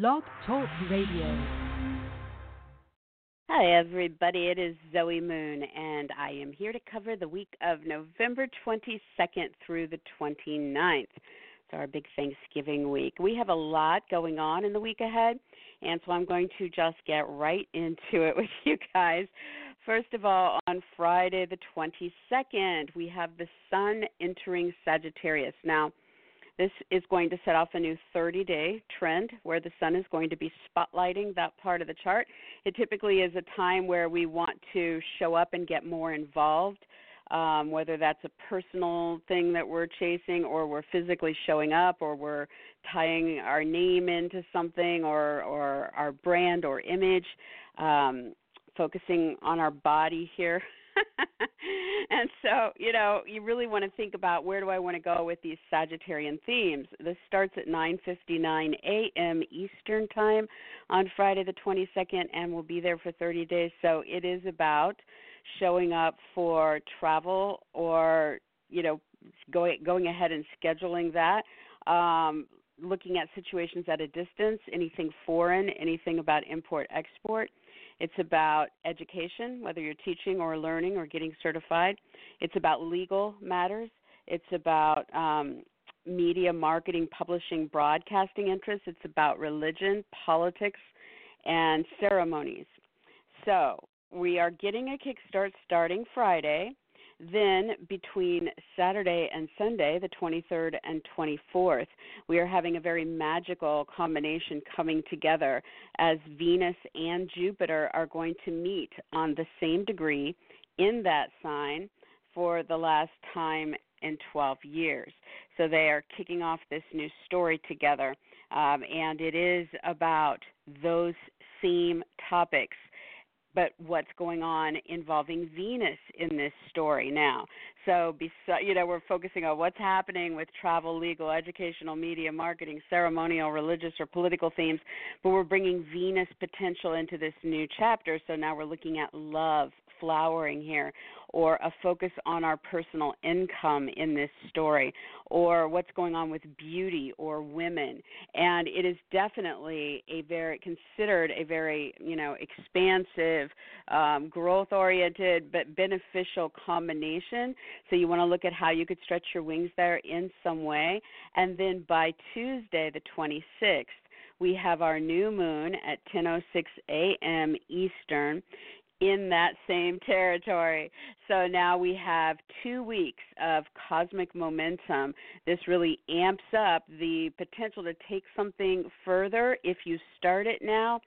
Blog Talk Radio. Hi, everybody. It is Zoe Moon, and I am here to cover the week of November 22nd through the 29th. It's our big Thanksgiving week. We have a lot going on in the week ahead, and so I'm going to just get right into it with you guys. First of all, on Friday the 22nd, we have the Sun entering Sagittarius. Now, this is going to set off a new 30 day trend where the sun is going to be spotlighting that part of the chart. It typically is a time where we want to show up and get more involved, um, whether that's a personal thing that we're chasing, or we're physically showing up, or we're tying our name into something, or, or our brand or image, um, focusing on our body here. and so, you know, you really want to think about where do I want to go with these Sagittarian themes. This starts at 9:59 a.m. Eastern Time on Friday the 22nd and will be there for 30 days. So, it is about showing up for travel or, you know, going going ahead and scheduling that. Um, looking at situations at a distance, anything foreign, anything about import export it's about education, whether you're teaching or learning or getting certified. It's about legal matters. It's about um, media, marketing, publishing, broadcasting interests. It's about religion, politics, and ceremonies. So we are getting a kickstart starting Friday. Then, between Saturday and Sunday, the 23rd and 24th, we are having a very magical combination coming together as Venus and Jupiter are going to meet on the same degree in that sign for the last time in 12 years. So they are kicking off this new story together, um, and it is about those same topics but what's going on involving Venus in this story now. So, you know, we're focusing on what's happening with travel, legal, educational, media, marketing, ceremonial, religious, or political themes, but we're bringing Venus potential into this new chapter. So now we're looking at love, flowering here, or a focus on our personal income in this story, or what's going on with beauty or women. And it is definitely a very considered a very you know expansive, um, growth oriented but beneficial combination. So you want to look at how you could stretch your wings there in some way. And then by Tuesday, the 26th we have our new moon at 10:06 a.m. Eastern in that same territory. So now we have two weeks of cosmic momentum. This really amps up the potential to take something further if you start it now,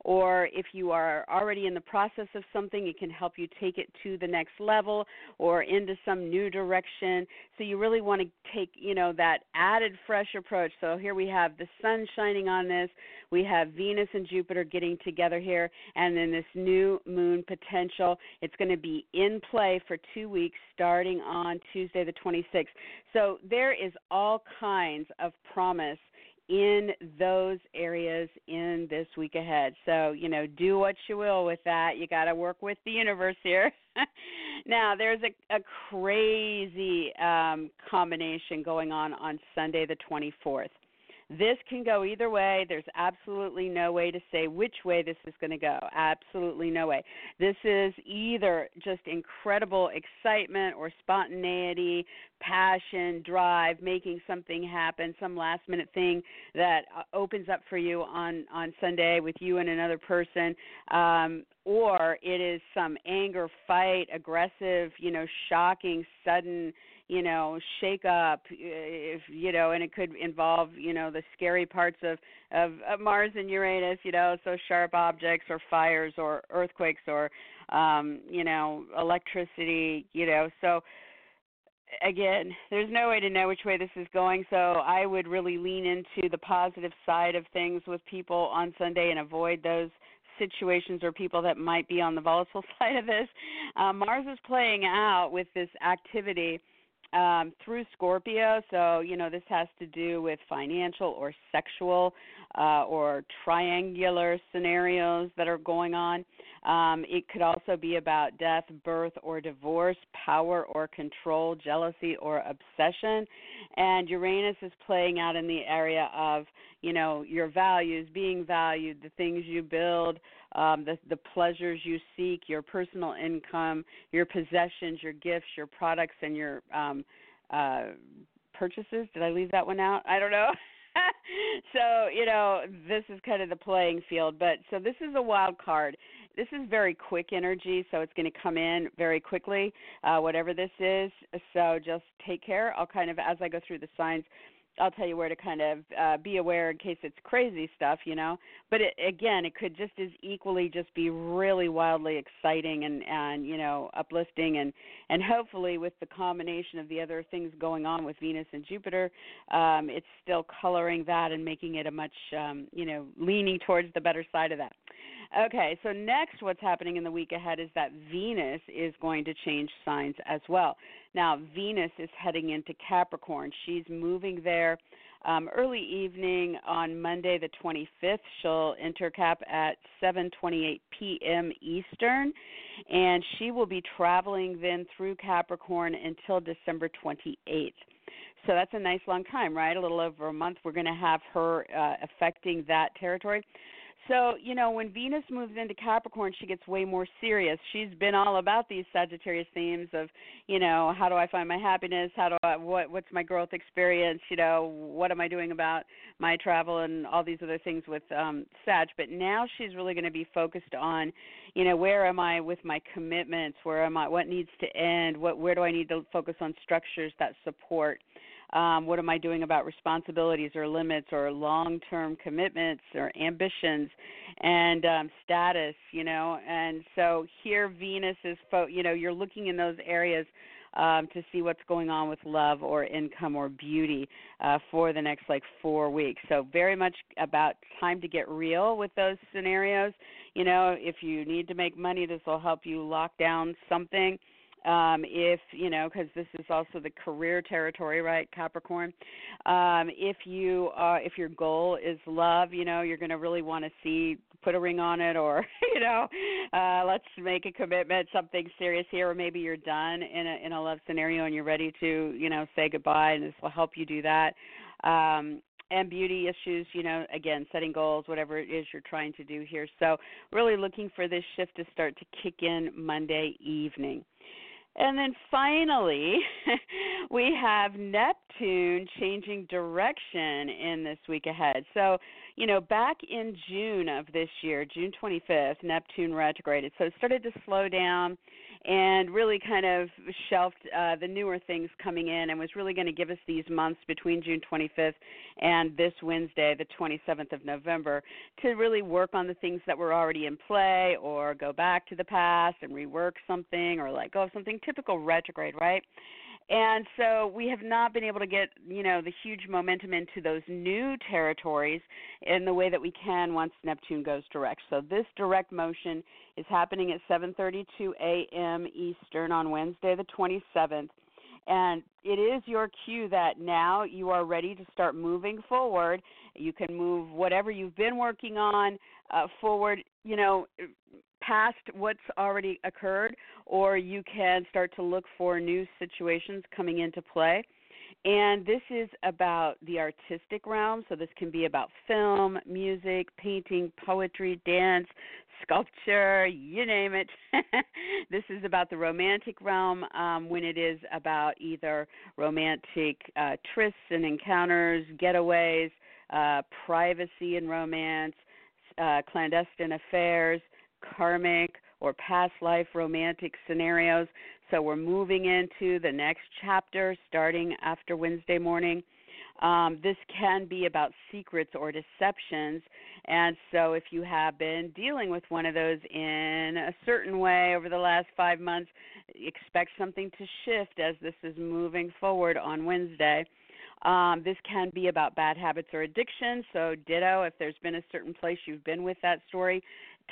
or if you are already in the process of something, it can help you take it to the next level or into some new direction. So you really want to take, you know, that added fresh approach. So here we have the sun shining on this, we have Venus and Jupiter getting together here, and then this new moon potential. It's going to be in play for two weeks starting on Tuesday the 26th. So there is all kinds of promise in those areas in this week ahead. So, you know, do what you will with that. You got to work with the universe here. now, there's a, a crazy um, combination going on on Sunday the 24th. This can go either way. There's absolutely no way to say which way this is going to go. Absolutely no way. This is either just incredible excitement or spontaneity, passion, drive, making something happen, some last minute thing that uh, opens up for you on on Sunday with you and another person, um, or it is some anger, fight, aggressive, you know, shocking, sudden you know shake up if you know and it could involve you know the scary parts of of, of Mars and Uranus you know so sharp objects or fires or earthquakes or um you know electricity you know so again there's no way to know which way this is going so I would really lean into the positive side of things with people on Sunday and avoid those situations or people that might be on the volatile side of this. Uh, Mars is playing out with this activity um, through Scorpio. So, you know, this has to do with financial or sexual uh, or triangular scenarios that are going on. Um, it could also be about death, birth, or divorce, power or control, jealousy or obsession. And Uranus is playing out in the area of, you know your values being valued the things you build um the the pleasures you seek your personal income your possessions your gifts your products and your um uh purchases. Did i leave that one out? I don't know. So you know this is kind of the playing field. But so this is a wild card. This is very quick energy so it's going to come in very quickly uh whatever this is. So just take care. I'll kind of as i go through the signs I'll tell you where to kind of uh, be aware in case it's crazy stuff, you know. But it, again, it could just as equally just be really wildly exciting and and you know uplifting and and hopefully with the combination of the other things going on with Venus and Jupiter, um, it's still coloring that and making it a much um, you know leaning towards the better side of that. Okay, so next, what's happening in the week ahead is that Venus is going to change signs as well. Now, Venus is heading into Capricorn. She's moving there um, early evening on Monday, the 25th. She'll enter Cap at 7:28 p.m. Eastern, and she will be traveling then through Capricorn until December 28th. So that's a nice long time, right? A little over a month. We're going to have her uh, affecting that territory. So, you know, when Venus moves into Capricorn, she gets way more serious. She's been all about these Sagittarius themes of, you know, how do I find my happiness? How do I what what's my growth experience? You know, what am I doing about my travel and all these other things with um Sag, but now she's really going to be focused on, you know, where am I with my commitments? Where am I what needs to end? What where do I need to focus on structures that support um, what am I doing about responsibilities or limits or long term commitments or ambitions and um, status, you know? And so here, Venus is, fo- you know, you're looking in those areas. Um, to see what's going on with love or income or beauty uh, for the next like four weeks. So very much about time to get real with those scenarios. You know, if you need to make money, this will help you lock down something um, if you know because this is also the career territory right capricorn um, if you uh, if your goal is love you know you're going to really want to see put a ring on it or you know uh, let's make a commitment something serious here or maybe you're done in a in a love scenario and you're ready to you know say goodbye and this will help you do that um, and beauty issues, you know, again, setting goals, whatever it is you're trying to do here. So, really looking for this shift to start to kick in Monday evening. And then finally, we have Neptune changing direction in this week ahead. So, you know, back in June of this year, June 25th, Neptune retrograded. So it started to slow down and really kind of shelved uh, the newer things coming in and was really going to give us these months between June 25th and this Wednesday, the 27th of November, to really work on the things that were already in play or go back to the past and rework something or let go of something. Typical retrograde, right? And so we have not been able to get, you know, the huge momentum into those new territories in the way that we can once Neptune goes direct. So this direct motion is happening at 7:32 a.m. Eastern on Wednesday the 27th. And it is your cue that now you are ready to start moving forward. You can move whatever you've been working on uh, forward, you know, past what's already occurred, or you can start to look for new situations coming into play. And this is about the artistic realm, so this can be about film, music, painting, poetry, dance, sculpture, you name it. this is about the romantic realm um, when it is about either romantic uh, trysts and encounters, getaways, uh, privacy and romance, uh, clandestine affairs, karmic or past life romantic scenarios. So we're moving into the next chapter starting after Wednesday morning. Um, this can be about secrets or deceptions. And so, if you have been dealing with one of those in a certain way over the last five months, expect something to shift as this is moving forward on Wednesday. Um, this can be about bad habits or addiction. So, ditto, if there's been a certain place you've been with that story,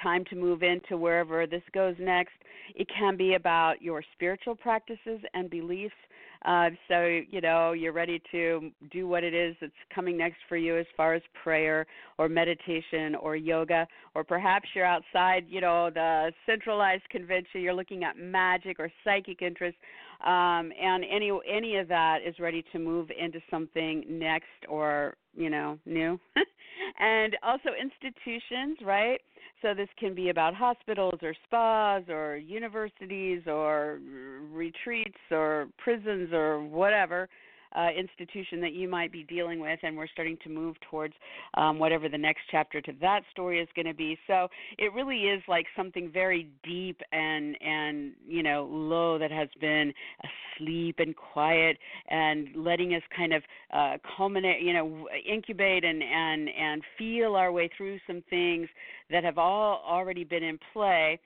time to move into wherever this goes next. It can be about your spiritual practices and beliefs. Uh, so, you know, you're ready to do what it is that's coming next for you as far as prayer or meditation or yoga, or perhaps you're outside, you know, the centralized convention, you're looking at magic or psychic interest. Um, and any any of that is ready to move into something next or you know new and also institutions, right? So this can be about hospitals or spas or universities or retreats or prisons or whatever uh, institution that you might be dealing with, and we're starting to move towards um, whatever the next chapter to that story is going to be. So it really is like something very deep and and you know low that has been asleep and quiet and letting us kind of uh, culminate, you know, incubate and and and feel our way through some things that have all already been in play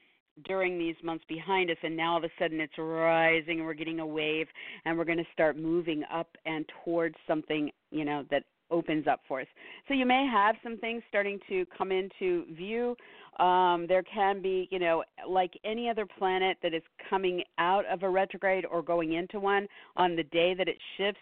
during these months behind us and now all of a sudden it's rising and we're getting a wave and we're going to start moving up and towards something you know that opens up for us so you may have some things starting to come into view um, there can be you know like any other planet that is coming out of a retrograde or going into one on the day that it shifts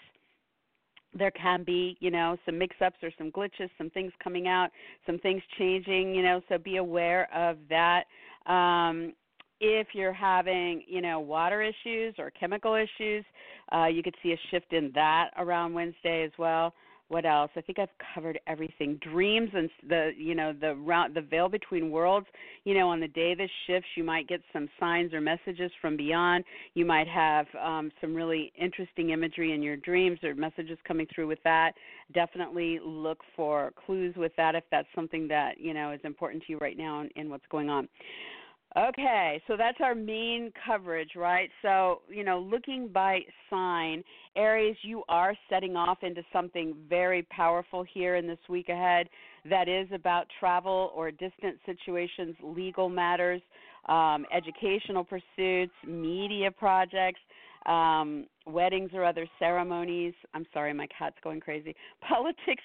there can be, you know, some mix-ups or some glitches, some things coming out, some things changing, you know, so be aware of that. Um, if you're having, you know, water issues or chemical issues, uh, you could see a shift in that around Wednesday as well what else? I think I've covered everything. Dreams and the you know the round the veil between worlds. You know, on the day this shifts, you might get some signs or messages from beyond. You might have um, some really interesting imagery in your dreams or messages coming through with that. Definitely look for clues with that if that's something that you know is important to you right now and what's going on. Okay, so that's our main coverage, right? So, you know, looking by sign, Aries, you are setting off into something very powerful here in this week ahead that is about travel or distant situations, legal matters, um, educational pursuits, media projects um, weddings or other ceremonies. I'm sorry, my cat's going crazy. Politics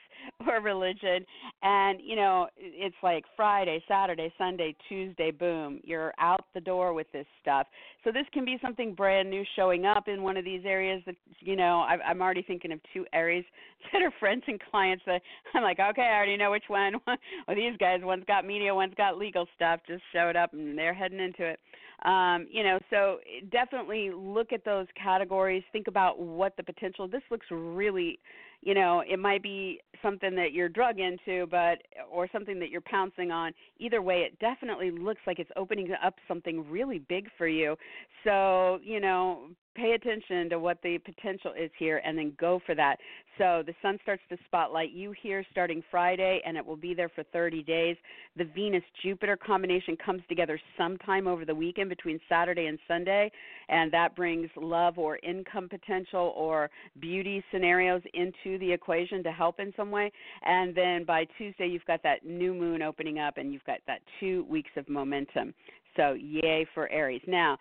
or religion. And, you know, it's like Friday, Saturday, Sunday, Tuesday, boom, you're out the door with this stuff. So this can be something brand new showing up in one of these areas that, you know, I, I'm already thinking of two areas that are friends and clients that I'm like, okay, I already know which one. well, these guys, one's got media, one's got legal stuff, just showed up and they're heading into it. Um, you know, so definitely look at those categories. Think about what the potential. This looks really, you know, it might be something that you're drug into, but or something that you're pouncing on. Either way, it definitely looks like it's opening up something really big for you. So, you know, pay attention to what the potential is here and then go for that. So the sun starts to spotlight you here starting Friday and it will be there for 30 days. The Venus Jupiter combination comes together sometime over the weekend between Saturday and Sunday and that brings love or income potential or beauty scenarios into the equation to help in some way. And then by Tuesday you've got that new moon opening up and you've got that 2 weeks of momentum. So yay for Aries. Now,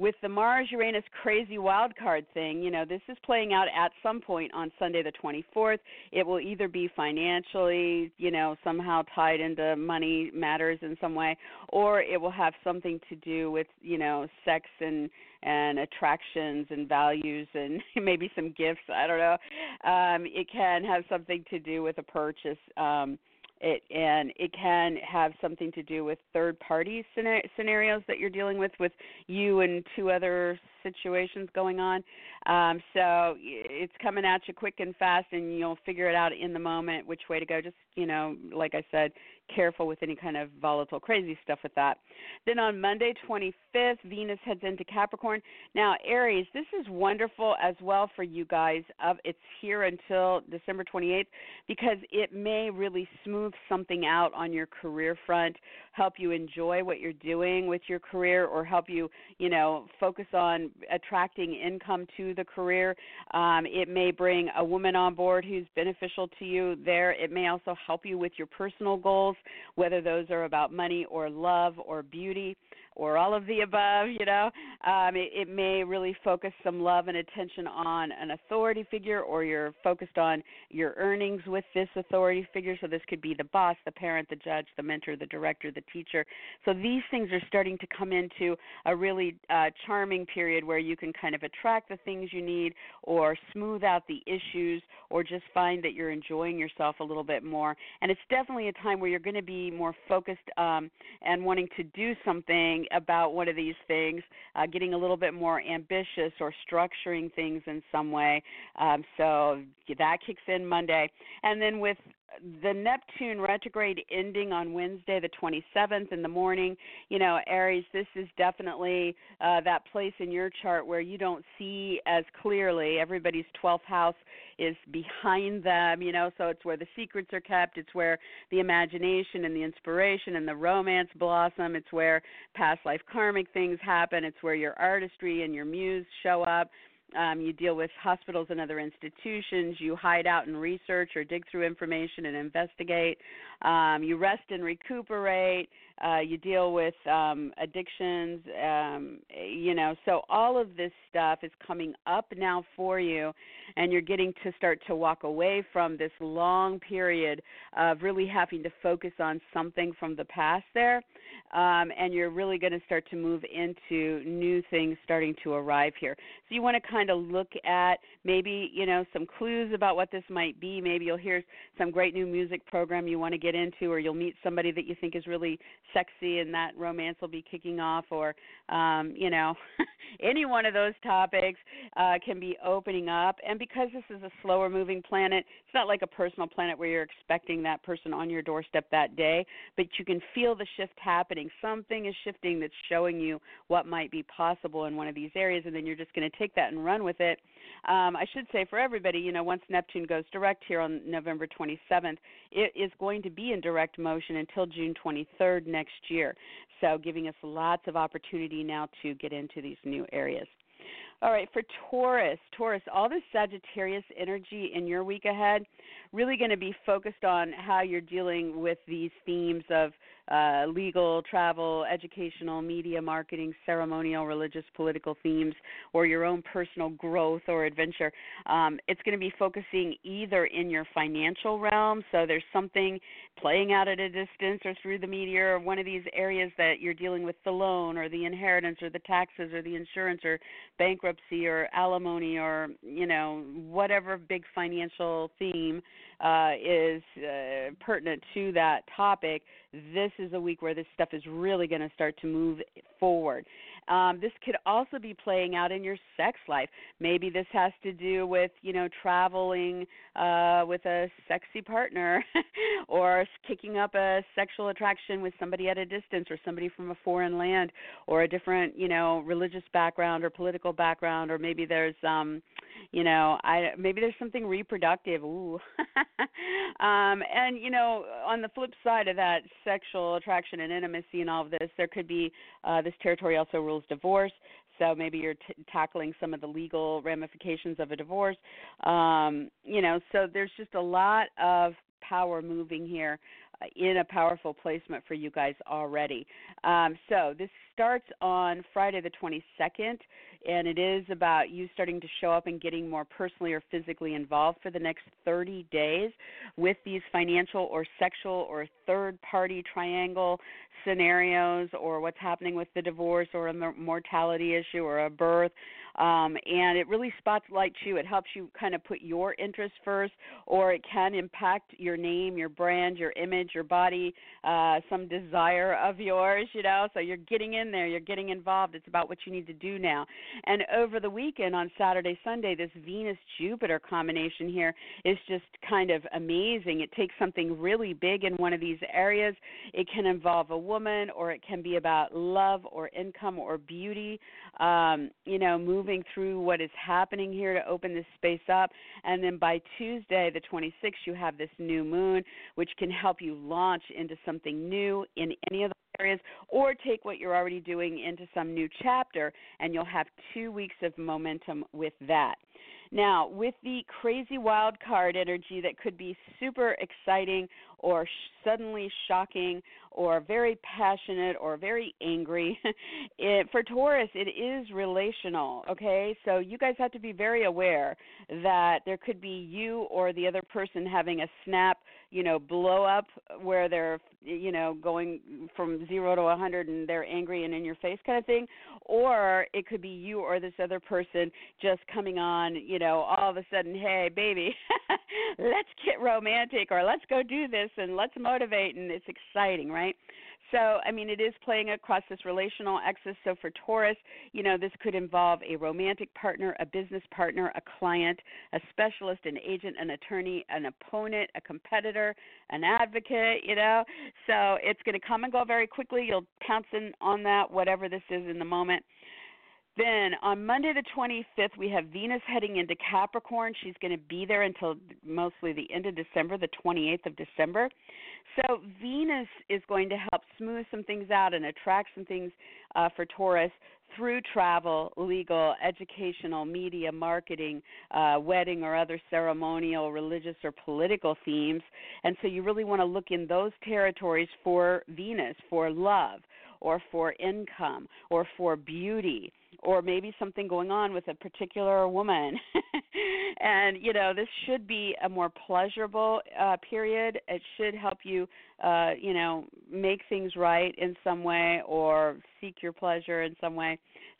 with the Mars Uranus crazy wild card thing, you know, this is playing out at some point on Sunday the 24th. It will either be financially, you know, somehow tied into money matters in some way, or it will have something to do with, you know, sex and and attractions and values and maybe some gifts. I don't know. Um, it can have something to do with a purchase. Um, it and it can have something to do with third party scenarios that you're dealing with with you and two other situations going on. Um, so it's coming at you quick and fast and you'll figure it out in the moment which way to go. Just you know like i said careful with any kind of volatile, crazy stuff with that. Then on Monday, 25th, Venus heads into Capricorn. Now, Aries, this is wonderful as well for you guys. It's here until December 28th because it may really smooth something out on your career front, help you enjoy what you're doing with your career, or help you, you know, focus on attracting income to the career. Um, it may bring a woman on board who's beneficial to you there. It may also help you with your personal goals whether those are about money or love or beauty or all of the above, you know. Um, it, it may really focus some love and attention on an authority figure, or you're focused on your earnings with this authority figure. So this could be the boss, the parent, the judge, the mentor, the director, the teacher. So these things are starting to come into a really uh, charming period where you can kind of attract the things you need, or smooth out the issues, or just find that you're enjoying yourself a little bit more. And it's definitely a time where you're going to be more focused um, and wanting to do something about one of these things, uh, getting a little bit more ambitious or structuring things in some way. Um, so that kicks in Monday. And then with the Neptune retrograde ending on Wednesday, the 27th in the morning. You know, Aries, this is definitely uh, that place in your chart where you don't see as clearly. Everybody's 12th house is behind them, you know, so it's where the secrets are kept. It's where the imagination and the inspiration and the romance blossom. It's where past life karmic things happen. It's where your artistry and your muse show up um, you deal with hospitals and other institutions. You hide out and research or dig through information and investigate. Um, you rest and recuperate. Uh, you deal with um, addictions. Um, you know, so all of this stuff is coming up now for you, and you're getting to start to walk away from this long period of really having to focus on something from the past there um, and you're really going to start to move into new things starting to arrive here. So you want to kind of look at maybe you know some clues about what this might be. Maybe you'll hear some great new music program you want to get into, or you'll meet somebody that you think is really sexy, and that romance will be kicking off, or um, you know any one of those topics uh, can be opening up. And because this is a slower moving planet, it's not like a personal planet where you're expecting that person on your doorstep that day, but you can feel the shift happening. Something is shifting that's showing you what might be possible in one of these areas, and then you're just going to take that and run with it. Um, I should say for everybody, you know, once Neptune goes direct here on November 27th, it is going to be in direct motion until June 23rd next year. So, giving us lots of opportunity now to get into these new areas. All right, for Taurus, Taurus, all this Sagittarius energy in your week ahead, really going to be focused on how you're dealing with these themes of uh, legal, travel, educational, media, marketing, ceremonial, religious, political themes, or your own personal growth or adventure. Um, it's going to be focusing either in your financial realm, so there's something playing out at a distance or through the media, or one of these areas that you're dealing with the loan or the inheritance or the taxes or the insurance or bankruptcy or alimony or you know whatever big financial theme uh, is uh, pertinent to that topic, this is a week where this stuff is really going to start to move forward. Um, this could also be playing out in your sex life. Maybe this has to do with you know traveling uh, with a sexy partner, or kicking up a sexual attraction with somebody at a distance, or somebody from a foreign land, or a different you know religious background or political background, or maybe there's um, you know I maybe there's something reproductive. Ooh, um, and you know on the flip side of that sexual attraction and intimacy and all of this, there could be uh, this territory also rules divorce. So maybe you're t- tackling some of the legal ramifications of a divorce. Um, you know, so there's just a lot of power moving here uh, in a powerful placement for you guys already. Um, so this starts on Friday the 22nd and it is about you starting to show up and getting more personally or physically involved for the next 30 days with these financial or sexual or third party triangle scenarios or what's happening with the divorce or a mortality issue or a birth um, and it really spotlights you. It helps you kind of put your interests first, or it can impact your name, your brand, your image, your body, uh, some desire of yours. You know, so you're getting in there, you're getting involved. It's about what you need to do now. And over the weekend on Saturday, Sunday, this Venus Jupiter combination here is just kind of amazing. It takes something really big in one of these areas. It can involve a woman, or it can be about love or income or beauty. Um, you know, moving moving through what is happening here to open this space up. And then by Tuesday, the 26th, you have this new moon, which can help you launch into something new in any of the areas or take what you're already doing into some new chapter, and you'll have two weeks of momentum with that. Now, with the crazy wild card energy that could be super exciting or sh- suddenly shocking or very passionate or very angry, it, for Taurus, it is relational, okay? So you guys have to be very aware that there could be you or the other person having a snap, you know, blow up where they're, you know, going from zero to a 100 and they're angry and in your face kind of thing, or it could be you or this other person just coming on, you know, all of a sudden, hey, baby, let's get romantic or let's go do this and let's motivate and it's exciting, right? So, I mean, it is playing across this relational axis. So, for Taurus, you know, this could involve a romantic partner, a business partner, a client, a specialist, an agent, an attorney, an opponent, a competitor, an advocate, you know. So, it's going to come and go very quickly. You'll pounce in on that, whatever this is in the moment. Then on Monday the 25th, we have Venus heading into Capricorn. She's going to be there until mostly the end of December, the 28th of December. So Venus is going to help smooth some things out and attract some things uh, for Taurus through travel, legal, educational, media, marketing, uh, wedding, or other ceremonial, religious, or political themes. And so you really want to look in those territories for Venus, for love, or for income, or for beauty or maybe something going on with a particular woman. and you know, this should be a more pleasurable uh, period. It should help you, uh, you know, make things right in some way or seek your pleasure in some way.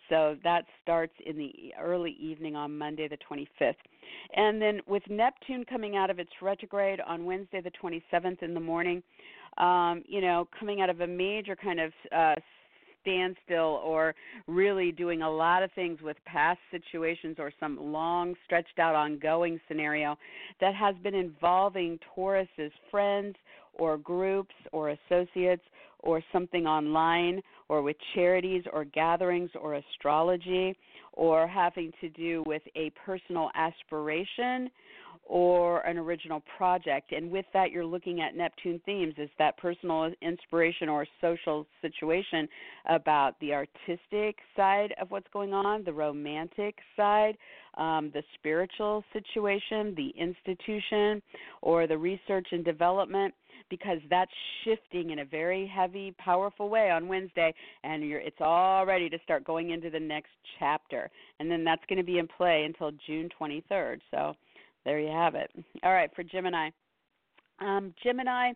So that starts in the early evening on Monday, the 25th. And then with Neptune coming out of its retrograde on Wednesday, the 27th in the morning, um, you know, coming out of a major kind of uh, standstill or really doing a lot of things with past situations or some long stretched out ongoing scenario that has been involving Taurus's friends or groups or associates or something online or with charities or gatherings or astrology or having to do with a personal aspiration or an original project. And with that, you're looking at Neptune themes is that personal inspiration or social situation about the artistic side of what's going on, the romantic side, um, the spiritual situation, the institution, or the research and development because that's shifting in a very heavy, powerful way on Wednesday, and it's all ready to start going into the next chapter. And then that's going to be in play until June 23rd. So there you have it. All right, for Gemini. Um, Gemini,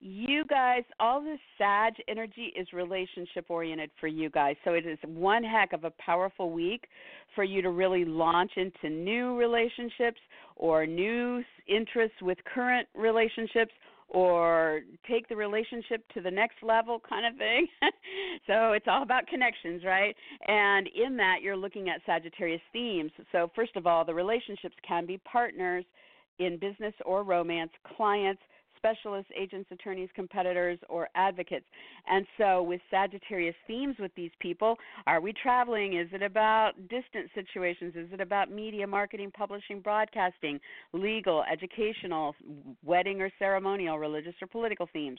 you guys, all this Sag energy is relationship oriented for you guys. So it is one heck of a powerful week for you to really launch into new relationships or new interests with current relationships or take the relationship to the next level kind of thing. so it's all about connections, right? And in that, you're looking at Sagittarius themes. So, first of all, the relationships can be partners in business or romance, clients, specialists, agents, attorneys, competitors, or advocates. And so, with Sagittarius themes with these people, are we traveling? Is it about distant situations? Is it about media, marketing, publishing, broadcasting, legal, educational, wedding or ceremonial, religious or political themes?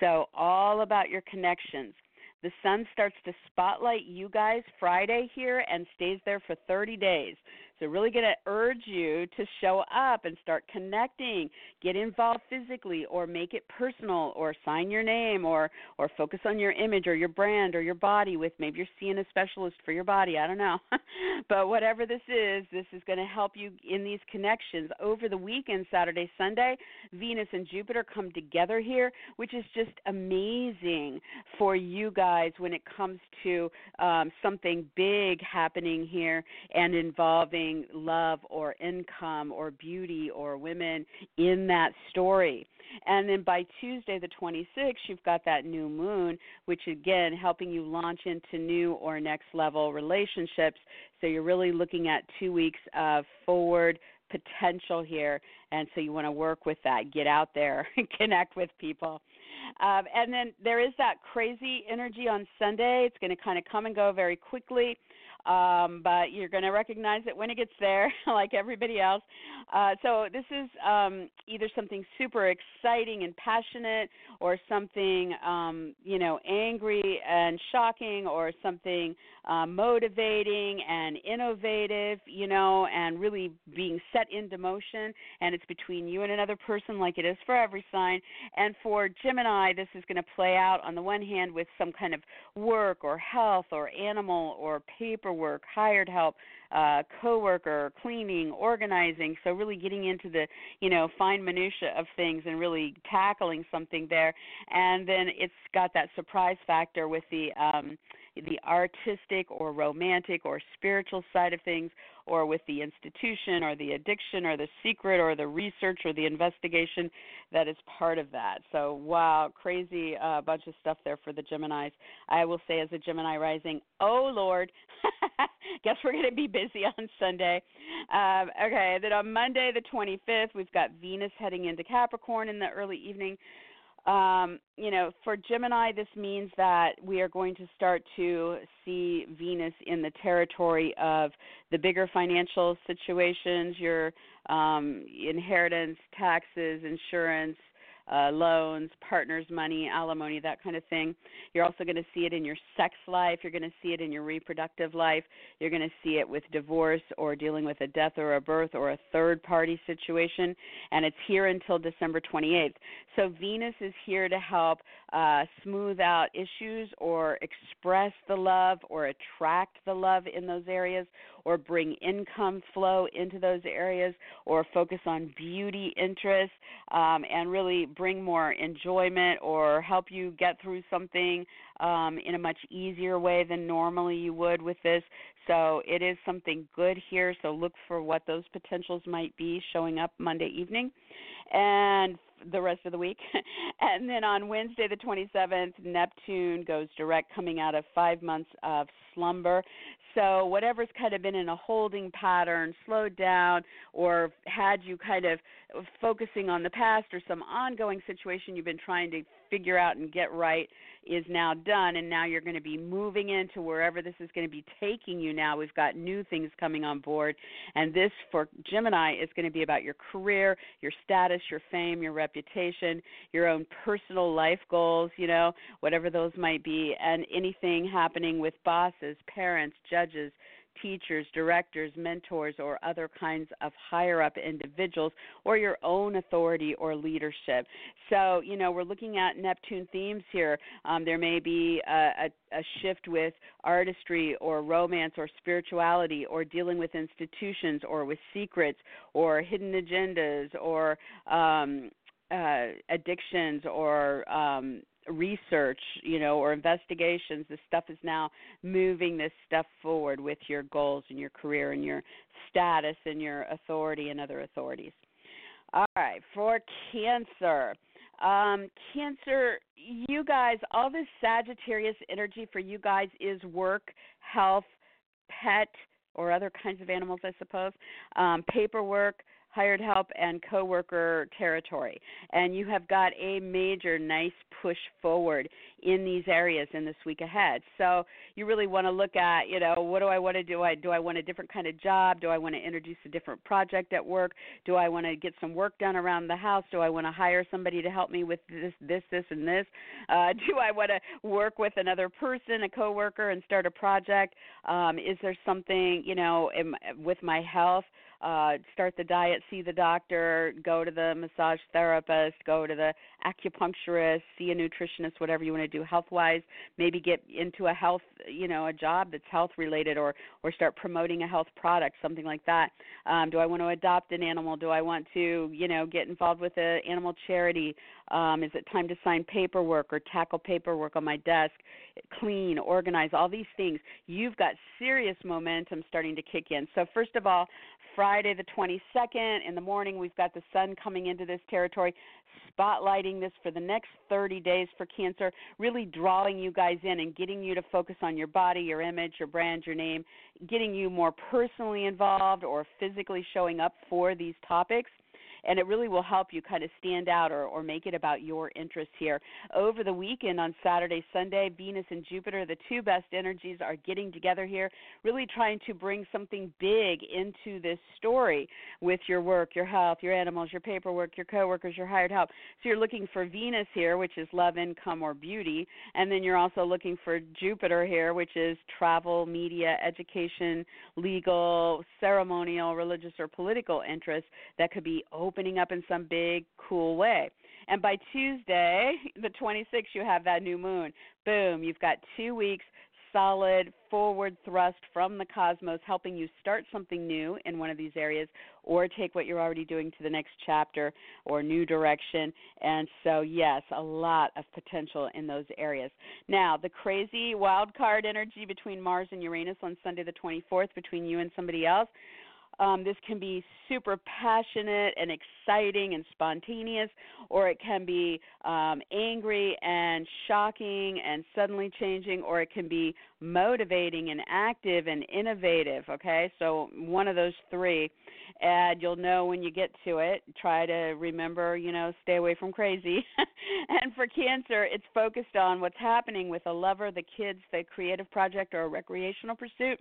So, all about your connections. The sun starts to spotlight you guys Friday here and stays there for 30 days. So, really going to urge you to show up and start connecting, get involved physically, or make it personal, or sign your name, or or focus on your image or your brand or your body. With maybe you're seeing a specialist for your body. I don't know, but whatever this is, this is going to help you in these connections over the weekend, Saturday, Sunday. Venus and Jupiter come together here, which is just amazing for you guys when it comes to um, something big happening here and involving love or income or beauty or women in that story. And then by Tuesday, the 26th, you've got that new moon, which again helping you launch into new or next level relationships. So you're really looking at two weeks of forward potential here, and so you want to work with that. Get out there connect with people. Um, and then there is that crazy energy on Sunday. It's going to kind of come and go very quickly um, but you're going to recognize it when it gets there, like everybody else. Uh, so this is um, either something super exciting and passionate, or something um, you know angry and shocking, or something uh, motivating and innovative, you know, and really being set into motion. And it's between you and another person, like it is for every sign. And for Gemini, this is going to play out on the one hand with some kind of work or health or animal or paperwork, hired help, uh, coworker, cleaning, organizing. So really getting into the you know fine minutia of things and really tackling something there. And then it's got that surprise factor with the um, the artistic or romantic or spiritual side of things, or with the institution or the addiction or the secret or the research or the investigation that is part of that. So, wow, crazy uh, bunch of stuff there for the Geminis. I will say, as a Gemini rising, oh Lord, guess we're going to be busy on Sunday. Um, okay, then on Monday, the 25th, we've got Venus heading into Capricorn in the early evening um, you know, for Gemini, this means that we are going to start to see Venus in the territory of the bigger financial situations, your um, inheritance, taxes, insurance, uh, loans, partners' money, alimony, that kind of thing. You're also going to see it in your sex life. You're going to see it in your reproductive life. You're going to see it with divorce or dealing with a death or a birth or a third party situation. And it's here until December 28th. So Venus is here to help uh, smooth out issues or express the love or attract the love in those areas or bring income flow into those areas or focus on beauty interests um, and really bring more enjoyment or help you get through something um, in a much easier way than normally you would with this. So it is something good here. So look for what those potentials might be showing up Monday evening. And the rest of the week. and then on Wednesday, the 27th, Neptune goes direct, coming out of five months of slumber. So, whatever's kind of been in a holding pattern, slowed down, or had you kind of focusing on the past or some ongoing situation you've been trying to figure out and get right is now done and now you're going to be moving into wherever this is going to be taking you now. We've got new things coming on board and this for gemini is going to be about your career your status your fame your reputation your own personal life goals you know whatever those might be and anything happening with bosses parents judges teachers, directors, mentors, or other kinds of higher up individuals, or your own authority or leadership. So, you know, we're looking at Neptune themes here. Um, there may be a, a, a shift with artistry or romance or spirituality or dealing with institutions or with secrets or hidden agendas or um, uh, addictions or um, research, you know, or investigations. This stuff is now moving this stuff forward with your goals and your career and your status and your authority and other authorities. All right, for Cancer. Um, cancer, you guys, all this Sagittarius energy for you guys is work, health, pet, or other kinds of animals, I suppose, um, paperwork, hired help and coworker territory. And you have got a major nice push forward in these areas in this week ahead. So you really want to look at you know what do i want to do? I do i want a different kind of job? Do i want to introduce a different project at work? Do i want to get some work done around the house? Do i want to hire somebody to help me with this this this and this? Uh, do i want to work with another person a coworker and start a project? Um, is there something you know in, with my health uh, start the diet, see the doctor, go to the massage therapist, go to the acupuncturist, see a nutritionist, whatever you want to do health wise. Maybe get into a health, you know, a job that's health related, or or start promoting a health product, something like that. Um, do I want to adopt an animal? Do I want to, you know, get involved with an animal charity? Um, is it time to sign paperwork or tackle paperwork on my desk? Clean, organize, all these things. You've got serious momentum starting to kick in. So first of all, Friday the 22nd in the morning, we've got the sun coming into this territory, spotlighting this for the next 30 days for Cancer, really drawing you guys in and getting you to focus on your body, your image, your brand, your name, getting you more personally involved or physically showing up for these topics and it really will help you kind of stand out or, or make it about your interests here. Over the weekend on Saturday, Sunday, Venus and Jupiter, the two best energies, are getting together here, really trying to bring something big into this story with your work, your health, your animals, your paperwork, your coworkers, your hired help. So you're looking for Venus here, which is love, income, or beauty, and then you're also looking for Jupiter here, which is travel, media, education, legal, ceremonial, religious, or political interests that could be open opening up in some big, cool way. And by Tuesday, the 26th, you have that new moon. Boom, you've got two weeks solid forward thrust from the cosmos, helping you start something new in one of these areas or take what you're already doing to the next chapter or new direction. And so, yes, a lot of potential in those areas. Now, the crazy wild card energy between Mars and Uranus on Sunday the 24th between you and somebody else um, this can be super passionate and exciting and spontaneous, or it can be um, angry and shocking and suddenly changing, or it can be motivating and active and innovative. Okay, so one of those three, and you'll know when you get to it. Try to remember, you know, stay away from crazy. and for Cancer, it's focused on what's happening with a lover, the kids, the creative project, or a recreational pursuit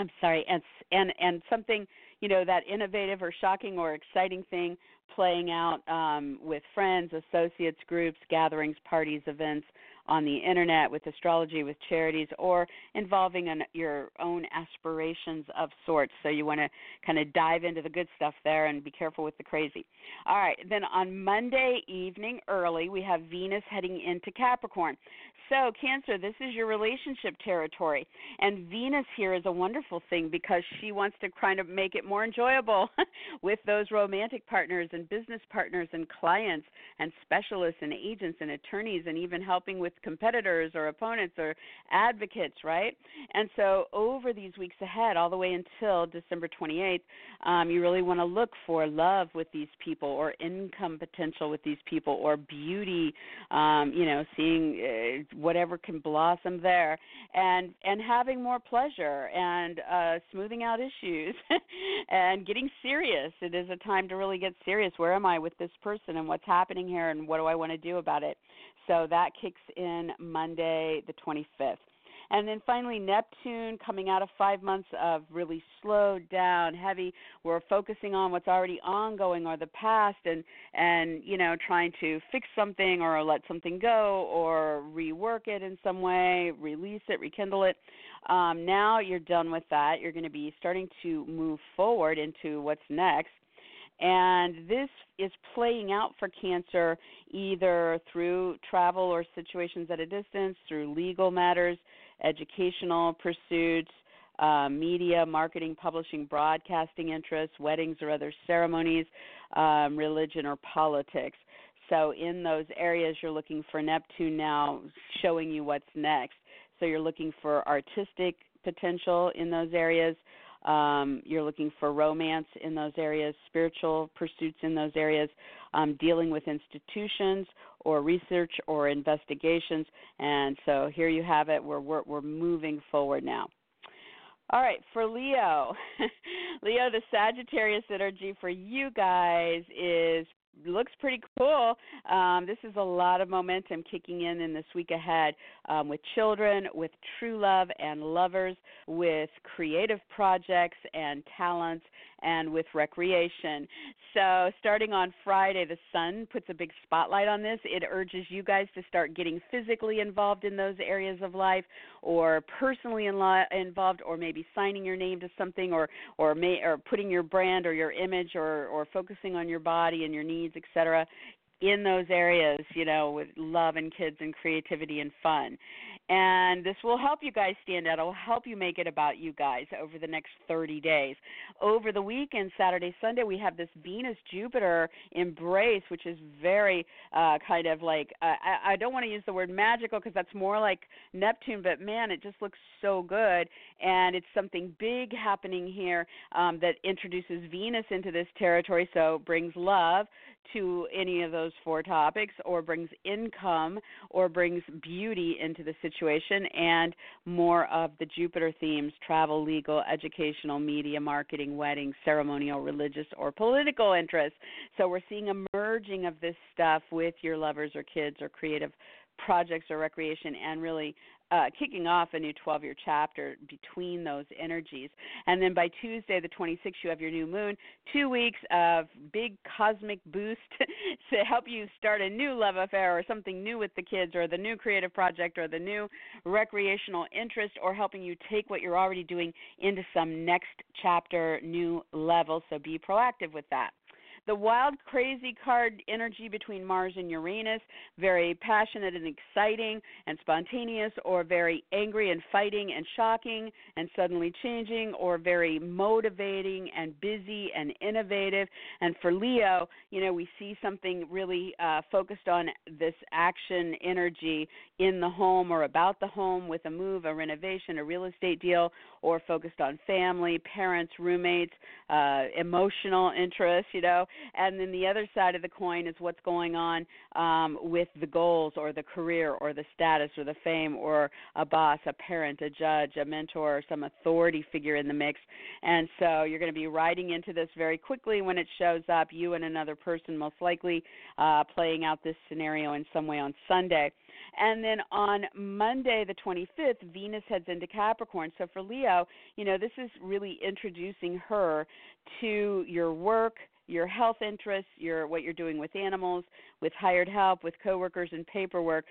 I'm sorry, and and and something you know that innovative or shocking or exciting thing playing out um, with friends, associates, groups, gatherings, parties, events on the internet, with astrology, with charities, or involving an, your own aspirations of sorts. So you want to kind of dive into the good stuff there and be careful with the crazy. All right, then on Monday evening early, we have Venus heading into Capricorn. So, Cancer, this is your relationship territory. And Venus here is a wonderful thing because she wants to kind of make it more enjoyable with those romantic partners and business partners and clients and specialists and agents and attorneys and even helping with competitors or opponents or advocates, right? And so, over these weeks ahead, all the way until December 28th, um, you really want to look for love with these people or income potential with these people or beauty, um, you know, seeing. Uh, whatever can blossom there and and having more pleasure and uh smoothing out issues and getting serious. It is a time to really get serious. Where am i with this person and what's happening here and what do i want to do about it? So that kicks in monday the 25th and then finally, Neptune coming out of five months of really slowed down, heavy. We're focusing on what's already ongoing or the past, and and you know trying to fix something or let something go or rework it in some way, release it, rekindle it. Um, now you're done with that. You're going to be starting to move forward into what's next. And this is playing out for cancer either through travel or situations at a distance, through legal matters, educational pursuits, uh, media, marketing, publishing, broadcasting interests, weddings or other ceremonies, um, religion or politics. So, in those areas, you're looking for Neptune now showing you what's next. So, you're looking for artistic potential in those areas. Um, you're looking for romance in those areas, spiritual pursuits in those areas, um, dealing with institutions or research or investigations. And so here you have it. We're, we're, we're moving forward now. All right, for Leo, Leo, the Sagittarius energy for you guys is looks pretty cool. Um, this is a lot of momentum kicking in in this week ahead um, with children, with true love and lovers, with creative projects and talents, and with recreation. So, starting on Friday, the sun puts a big spotlight on this. It urges you guys to start getting physically involved in those areas of life, or personally in involved, or maybe signing your name to something, or or may, or putting your brand or your image, or or focusing on your body and your needs, etc in those areas, you know, with love and kids and creativity and fun. And this will help you guys stand out. It will help you make it about you guys over the next 30 days. Over the weekend, Saturday, Sunday, we have this Venus Jupiter embrace, which is very uh, kind of like, uh, I, I don't want to use the word magical because that's more like Neptune, but man, it just looks so good. And it's something big happening here um, that introduces Venus into this territory, so brings love to any of those four topics, or brings income, or brings beauty into the situation, and more of the Jupiter themes travel, legal, educational, media, marketing, wedding, ceremonial, religious, or political interests. So we're seeing a merging of this stuff with your lovers or kids or creative projects or recreation and really uh, kicking off a new 12 year chapter between those energies. And then by Tuesday, the 26th, you have your new moon. Two weeks of big cosmic boost to help you start a new love affair or something new with the kids or the new creative project or the new recreational interest or helping you take what you're already doing into some next chapter, new level. So be proactive with that. The wild, crazy card energy between Mars and Uranus, very passionate and exciting and spontaneous, or very angry and fighting and shocking and suddenly changing, or very motivating and busy and innovative. And for Leo, you know, we see something really uh, focused on this action energy in the home or about the home with a move, a renovation, a real estate deal, or focused on family, parents, roommates, uh, emotional interests, you know. And then the other side of the coin is what's going on um, with the goals or the career or the status or the fame or a boss, a parent, a judge, a mentor, or some authority figure in the mix. And so you're going to be riding into this very quickly when it shows up, you and another person most likely uh, playing out this scenario in some way on Sunday. And then on Monday, the 25th, Venus heads into Capricorn. So for Leo, you know, this is really introducing her to your work, your health interests, your what you're doing with animals, with hired help, with coworkers and paperwork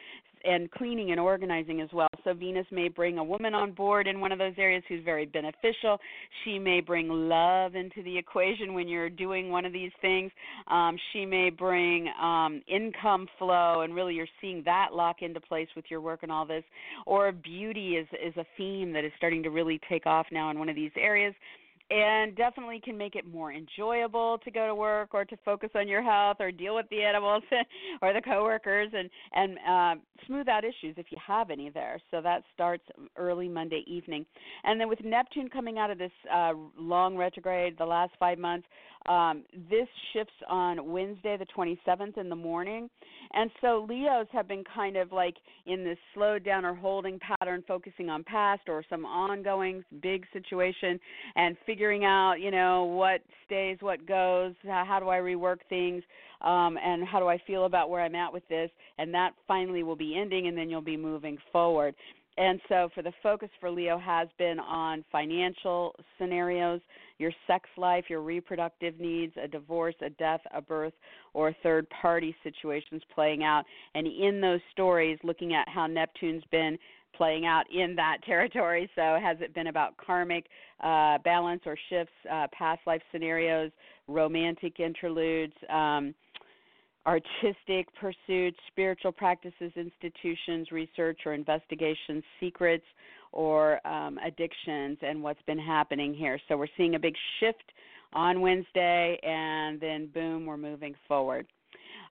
and cleaning and organizing as well. So Venus may bring a woman on board in one of those areas who's very beneficial. She may bring love into the equation when you're doing one of these things. Um, she may bring um, income flow, and really you're seeing that lock into place with your work and all this. Or beauty is is a theme that is starting to really take off now in one of these areas and definitely can make it more enjoyable to go to work or to focus on your health or deal with the animals or the coworkers and and uh, smooth out issues if you have any there. So that starts early Monday evening, and then with Neptune coming out of this uh, long retrograde the last five months, um, this shifts on Wednesday, the 27th in the morning. And so Leos have been kind of like in this slowed down or holding pattern, focusing on past or some ongoing big situation and figuring out, you know, what stays, what goes, how do I rework things, um, and how do I feel about where I'm at with this. And that finally will be ending, and then you'll be moving forward. And so, for the focus for Leo has been on financial scenarios, your sex life, your reproductive needs, a divorce, a death, a birth, or third party situations playing out. And in those stories, looking at how Neptune's been playing out in that territory. So, has it been about karmic uh, balance or shifts, uh, past life scenarios, romantic interludes? Um, artistic pursuits, spiritual practices, institutions, research or investigations, secrets or um, addictions, and what's been happening here. So we're seeing a big shift on Wednesday, and then boom, we're moving forward.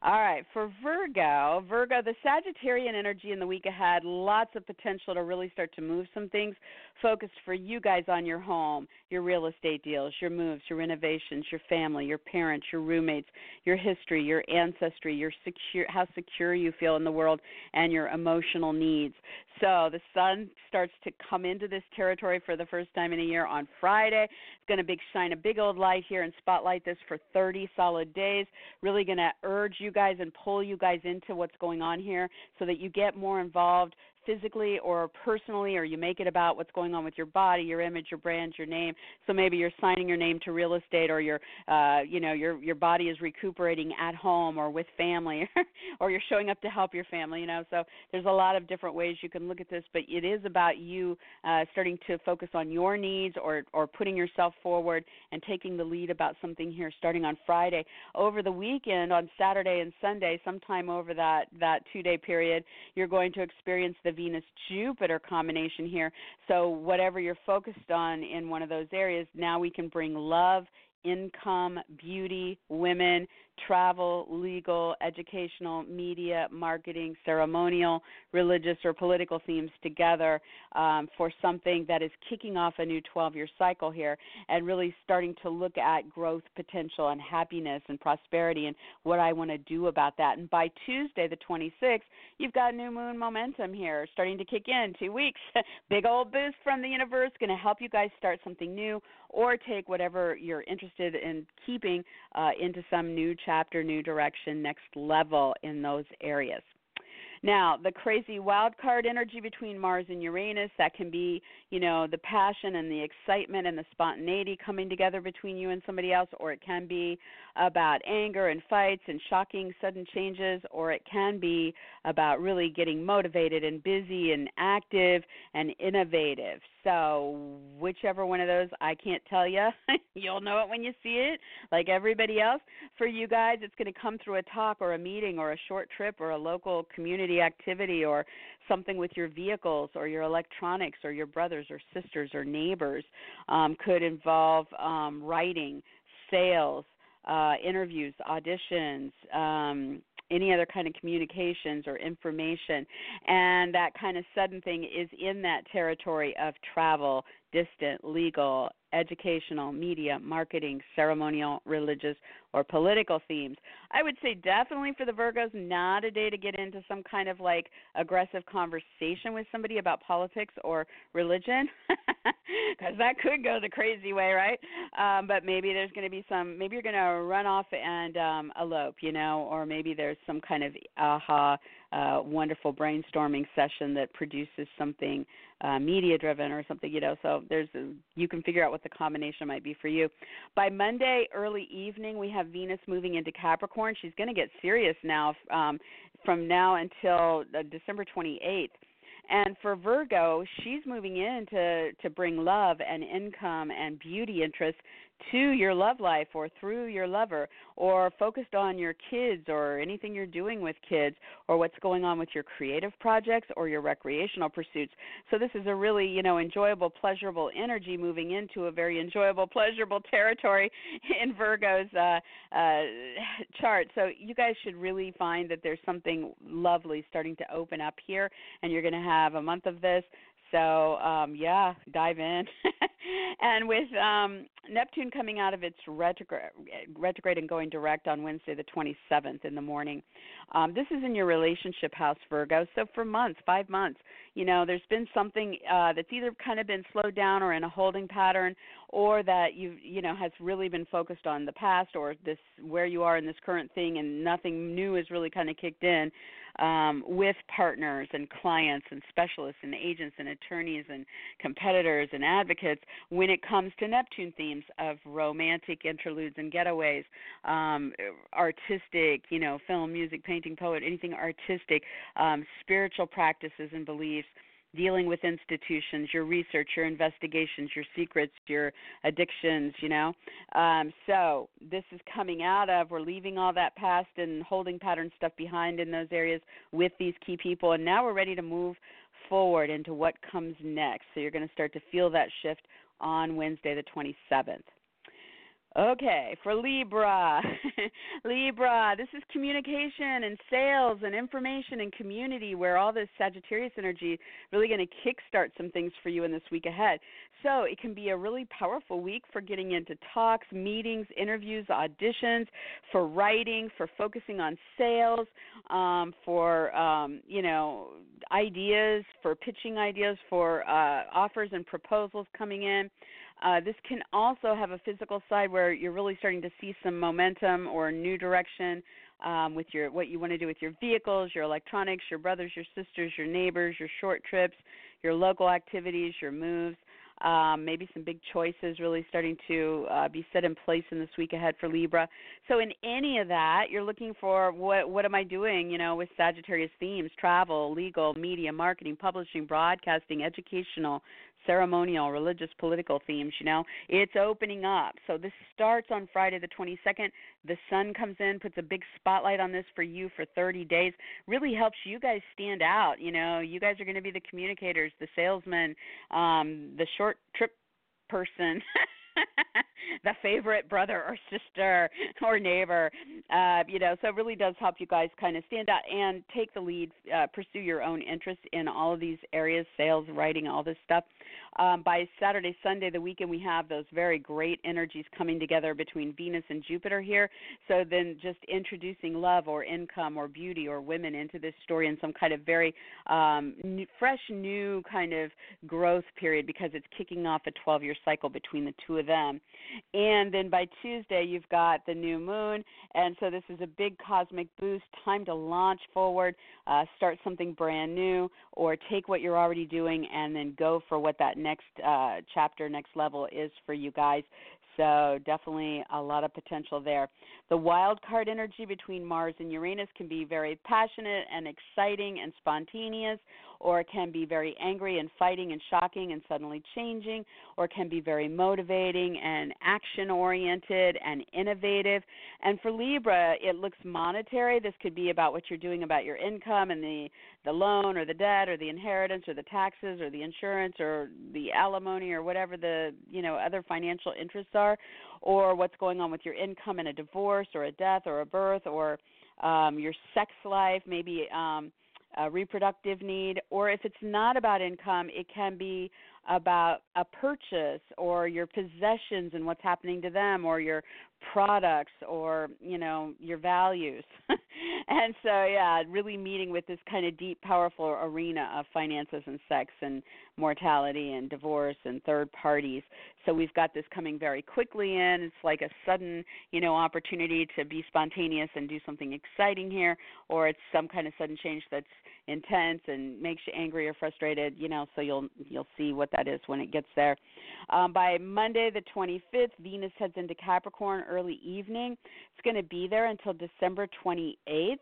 All right, for Virgo, Virgo, the Sagittarian energy in the week ahead, lots of potential to really start to move some things focused for you guys on your home, your real estate deals, your moves, your renovations, your family, your parents, your roommates, your history, your ancestry, your secure how secure you feel in the world and your emotional needs. So, the sun starts to come into this territory for the first time in a year on Friday. It's going to big shine a big old light here and spotlight this for 30 solid days. Really going to urge you guys and pull you guys into what's going on here so that you get more involved physically or personally, or you make it about what's going on with your body, your image, your brand, your name. So maybe you're signing your name to real estate, or your, uh, you know, your your body is recuperating at home or with family, or you're showing up to help your family. You know, so there's a lot of different ways you can look at this, but it is about you uh, starting to focus on your needs or or putting yourself forward and taking the lead about something here starting on Friday. Over the weekend, on Saturday and Sunday, sometime over that that two day period, you're going to experience the Venus Jupiter combination here. So, whatever you're focused on in one of those areas, now we can bring love income, beauty, women, travel, legal, educational, media, marketing, ceremonial, religious, or political themes together um, for something that is kicking off a new 12 year cycle here and really starting to look at growth potential and happiness and prosperity and what I want to do about that. And by Tuesday, the 26th, you've got new moon momentum here starting to kick in. Two weeks, big old boost from the universe, going to help you guys start something new or take whatever you're interested in keeping uh, into some new chapter, new direction, next level in those areas. Now, the crazy wild card energy between Mars and Uranus, that can be, you know, the passion and the excitement and the spontaneity coming together between you and somebody else, or it can be about anger and fights and shocking sudden changes, or it can be about really getting motivated and busy and active and innovative. So, whichever one of those, I can't tell you. You'll know it when you see it, like everybody else. For you guys, it's going to come through a talk or a meeting or a short trip or a local community activity or something with your vehicles or your electronics or your brothers or sisters or neighbors. Um, could involve um, writing, sales, uh, interviews, auditions, um, any other kind of communications or information. And that kind of sudden thing is in that territory of travel, distant, legal, educational, media, marketing, ceremonial, religious, or political themes. I would say definitely for the Virgos, not a day to get into some kind of like aggressive conversation with somebody about politics or religion, because that could go the crazy way, right? Um, but maybe there's going to be some, maybe you're going to run off and um, elope, you know, or maybe there's some kind of aha uh, wonderful brainstorming session that produces something uh, media driven or something you know so there's a, you can figure out what the combination might be for you by monday early evening we have venus moving into capricorn she's going to get serious now um, from now until uh, december 28th and for Virgo, she's moving in to to bring love and income and beauty interests to your love life or through your lover or focused on your kids or anything you're doing with kids or what's going on with your creative projects or your recreational pursuits. So this is a really, you know, enjoyable, pleasurable energy moving into a very enjoyable, pleasurable territory in Virgo's uh, uh, chart. So you guys should really find that there's something lovely starting to open up here and you're going to have a month of this so um, yeah, dive in. and with um, Neptune coming out of its retrograde, retrograde and going direct on Wednesday the 27th in the morning, um, this is in your relationship house, Virgo. So for months, five months, you know, there's been something uh, that's either kind of been slowed down or in a holding pattern, or that you you know has really been focused on the past or this where you are in this current thing, and nothing new has really kind of kicked in um, with partners and clients and specialists and agents and attorneys and competitors and advocates when it comes to Neptune themes of romantic interludes and getaways, um, artistic, you know, film, music, painting, poet, anything artistic, um, spiritual practices and beliefs dealing with institutions, your research, your investigations, your secrets, your addictions, you know. Um, so this is coming out of we're leaving all that past and holding pattern stuff behind in those areas with these key people, and now we're ready to move forward into what comes next. So you're going to start to feel that shift on Wednesday the 27th. Okay, for Libra. Libra, this is communication and sales and information and community where all this Sagittarius energy really going to kickstart some things for you in this week ahead. So, it can be a really powerful week for getting into talks, meetings, interviews, auditions, for writing, for focusing on sales, um, for um, you know, ideas, for pitching ideas, for uh, offers and proposals coming in. Uh, this can also have a physical side where you're really starting to see some momentum or new direction um, with your what you want to do with your vehicles, your electronics, your brothers, your sisters, your neighbors, your short trips, your local activities, your moves. Um, maybe some big choices really starting to uh, be set in place in this week ahead for Libra. So in any of that, you're looking for what what am I doing? You know, with Sagittarius themes: travel, legal, media, marketing, publishing, broadcasting, educational, ceremonial, religious, political themes, you know. It's opening up. So this starts on Friday the 22nd. The sun comes in, puts a big spotlight on this for you for 30 days. Really helps you guys stand out, you know. You guys are going to be the communicators, the salesmen, um the short trip person. the favorite brother or sister or neighbor. Uh, you know, so it really does help you guys kind of stand out and take the lead, uh, pursue your own interests in all of these areas, sales, writing, all this stuff. Um, by Saturday, Sunday, the weekend, we have those very great energies coming together between Venus and Jupiter here. So then just introducing love or income or beauty or women into this story in some kind of very um, new, fresh, new kind of growth period because it's kicking off a 12 year cycle between the two of them. And then by Tuesday, you've got the new moon. And so this is a big cosmic boost, time to launch forward, uh, start something brand new, or take what you're already doing and then go for what that next uh, chapter, next level is for you guys. So definitely a lot of potential there. The wild card energy between Mars and Uranus can be very passionate and exciting and spontaneous, or can be very angry and fighting and shocking and suddenly changing, or can be very motivating and action oriented and innovative. And for Libra, it looks monetary. This could be about what you're doing about your income and the the loan or the debt or the inheritance or the taxes or the insurance or the alimony or whatever the you know other financial interests are or what's going on with your income and a divorce or a death or a birth or um your sex life maybe um reproductive need, or if it's not about income, it can be about a purchase or your possessions and what's happening to them, or your products or you know your values. And so yeah really meeting with this kind of deep powerful arena of finances and sex and mortality and divorce and third parties. So we've got this coming very quickly in. It's like a sudden you know opportunity to be spontaneous and do something exciting here or it's some kind of sudden change that's intense and makes you angry or frustrated you know so you'll you'll see what that is when it gets there um, by monday the 25th venus heads into capricorn early evening. It's going to be there until December 28th.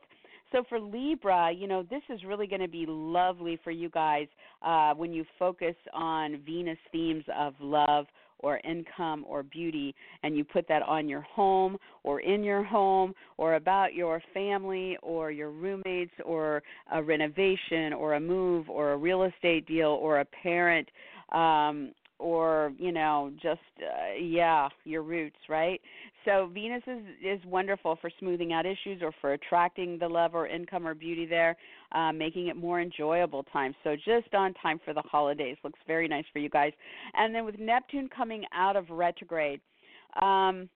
So for Libra, you know, this is really going to be lovely for you guys uh, when you focus on Venus themes of love or income or beauty and you put that on your home or in your home or about your family or your roommates or a renovation or a move or a real estate deal or a parent um or you know just uh, yeah your roots right? So venus is is wonderful for smoothing out issues or for attracting the love or income or beauty there uh, making it more enjoyable time. So just on time for the holidays. Looks very nice for you guys. And then with neptune coming out of retrograde um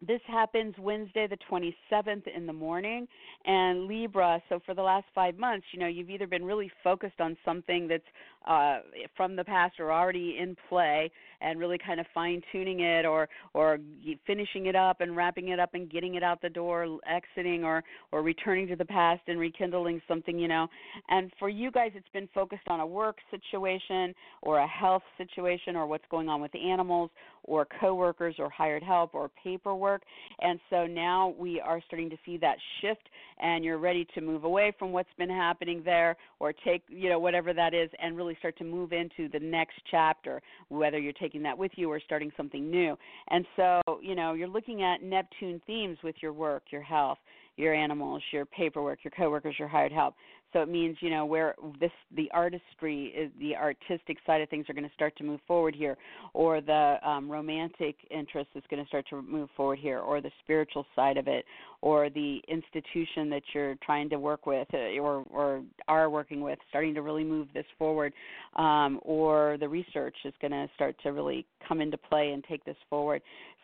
this happens Wednesday, the 27th in the morning. And Libra, so for the last five months, you know, you've either been really focused on something that's uh, from the past or already in play and really kind of fine tuning it or, or finishing it up and wrapping it up and getting it out the door, exiting or, or returning to the past and rekindling something, you know. And for you guys, it's been focused on a work situation or a health situation or what's going on with animals or coworkers or hired help or paperwork. And so now we are starting to see that shift and you're ready to move away from what's been happening there or take, you know, whatever that is and really start to move into the next chapter, whether you're taking that with you or starting something new. And so, you know, you're looking at Neptune themes with your work, your health, your animals, your paperwork, your coworkers, your hired help. So it means you know where this the artistry is the artistic side of things are going to start to move forward here, or the um, romantic interest is going to start to move forward here, or the spiritual side of it, or the institution that you're trying to work with uh, or or are working with, starting to really move this forward, um, or the research is going to start to really come into play and take this forward.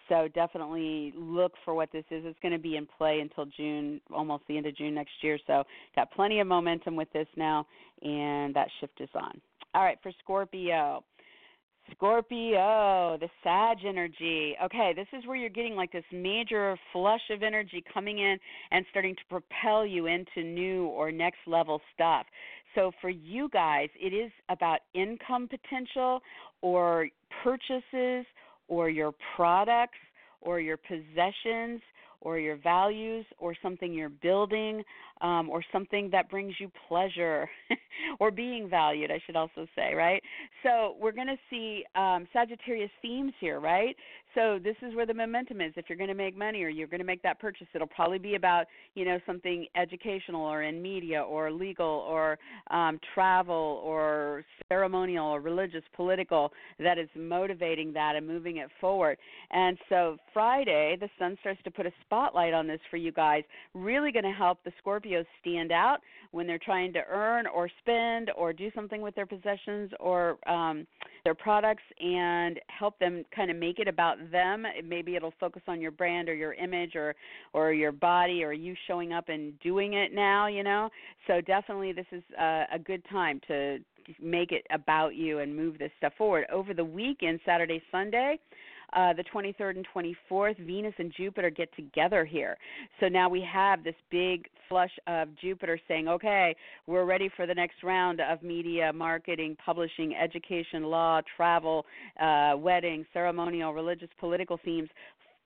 So definitely look for what this is. It's going to be in play until June, almost the end of June next year. So got plenty of momentum with this now, and that shift is on. All right, for Scorpio. Scorpio, the Sag energy. Okay, this is where you're getting like this major flush of energy coming in and starting to propel you into new or next level stuff. So for you guys, it is about income potential or purchases or your products or your possessions or your values or something you're building um, or something that brings you pleasure or being valued, I should also say, right? So we're going to see um, Sagittarius themes here, right? So this is where the momentum is. If you're going to make money or you're going to make that purchase, it'll probably be about you know something educational or in media or legal or um, travel or ceremonial or religious, political that is motivating that and moving it forward. And so Friday, the sun starts to put a spotlight on this for you guys. Really going to help the Scorpios stand out when they're trying to earn or spend or do something with their possessions or um, their products and help them kind of make it about them. Maybe it'll focus on your brand or your image or or your body or you showing up and doing it now. You know, so definitely this is a, a good time to make it about you and move this stuff forward over the weekend, Saturday, Sunday. Uh, the 23rd and 24th, Venus and Jupiter get together here. So now we have this big flush of Jupiter saying, okay, we're ready for the next round of media, marketing, publishing, education, law, travel, uh, wedding, ceremonial, religious, political themes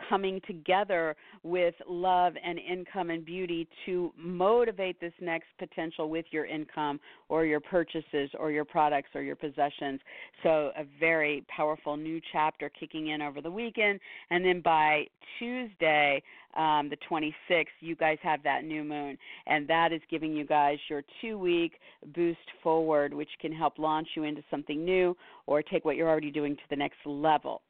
coming together with love and income and beauty to motivate this next potential with your income or your purchases or your products or your possessions. So, a very powerful new chapter kicking in over the weekend. And then by Tuesday, um, the 26th, you guys have that new moon. And that is giving you guys your two week boost forward, which can help launch you into something new or take what you're already doing to the next level.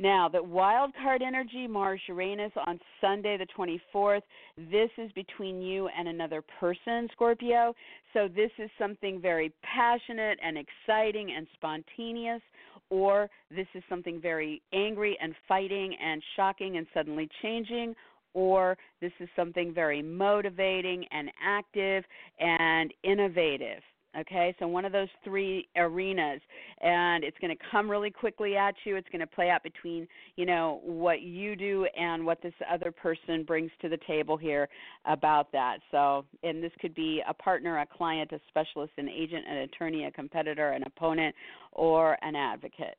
Now, the wild card energy, Mars Uranus on Sunday the 24th, this is between you and another person, Scorpio. So, this is something very passionate and exciting and spontaneous, or this is something very angry and fighting and shocking and suddenly changing, or this is something very motivating and active and innovative. Okay, so one of those three arenas, and it's going to come really quickly at you. It's going to play out between, you know, what you do and what this other person brings to the table here about that. So, and this could be a partner, a client, a specialist, an agent, an attorney, a competitor, an opponent, or an advocate.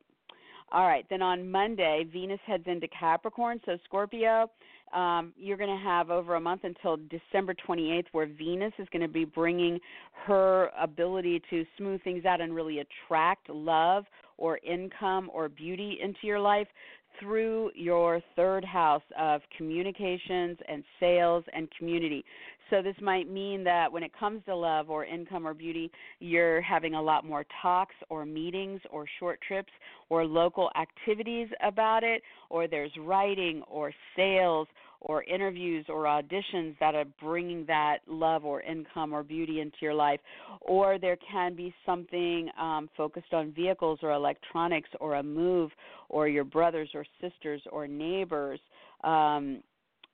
All right, then on Monday, Venus heads into Capricorn. So, Scorpio, um, you're going to have over a month until December 28th, where Venus is going to be bringing her ability to smooth things out and really attract love or income or beauty into your life through your third house of communications and sales and community. So, this might mean that when it comes to love or income or beauty, you're having a lot more talks or meetings or short trips or local activities about it, or there's writing or sales or interviews or auditions that are bringing that love or income or beauty into your life, or there can be something um, focused on vehicles or electronics or a move or your brothers or sisters or neighbors. Um,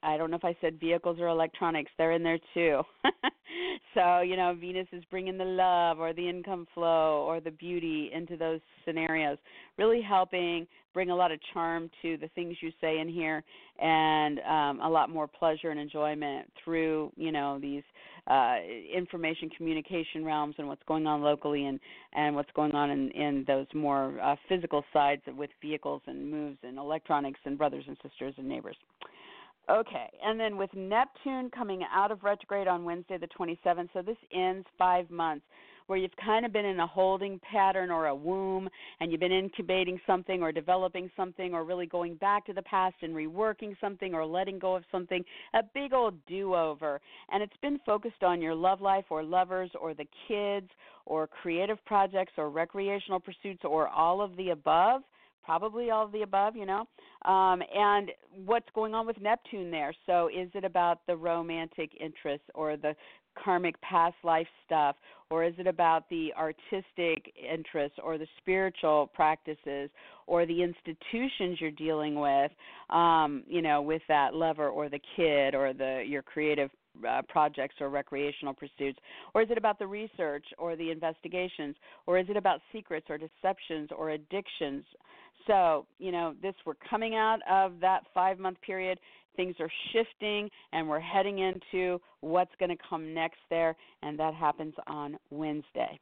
I don't know if I said vehicles or electronics. They're in there too. so, you know, Venus is bringing the love or the income flow or the beauty into those scenarios, really helping bring a lot of charm to the things you say in here and um, a lot more pleasure and enjoyment through, you know, these uh, information communication realms and what's going on locally and, and what's going on in, in those more uh, physical sides with vehicles and moves and electronics and brothers and sisters and neighbors. Okay, and then with Neptune coming out of retrograde on Wednesday the 27th, so this ends five months where you've kind of been in a holding pattern or a womb and you've been incubating something or developing something or really going back to the past and reworking something or letting go of something, a big old do over. And it's been focused on your love life or lovers or the kids or creative projects or recreational pursuits or all of the above probably all of the above, you know. Um, and what's going on with Neptune there? So, is it about the romantic interests or the karmic past life stuff, or is it about the artistic interests or the spiritual practices or the institutions you're dealing with? Um, you know, with that lover or the kid or the your creative uh, projects or recreational pursuits? Or is it about the research or the investigations? Or is it about secrets or deceptions or addictions? So, you know, this we're coming out of that five month period. Things are shifting, and we're heading into what's going to come next there, and that happens on Wednesday.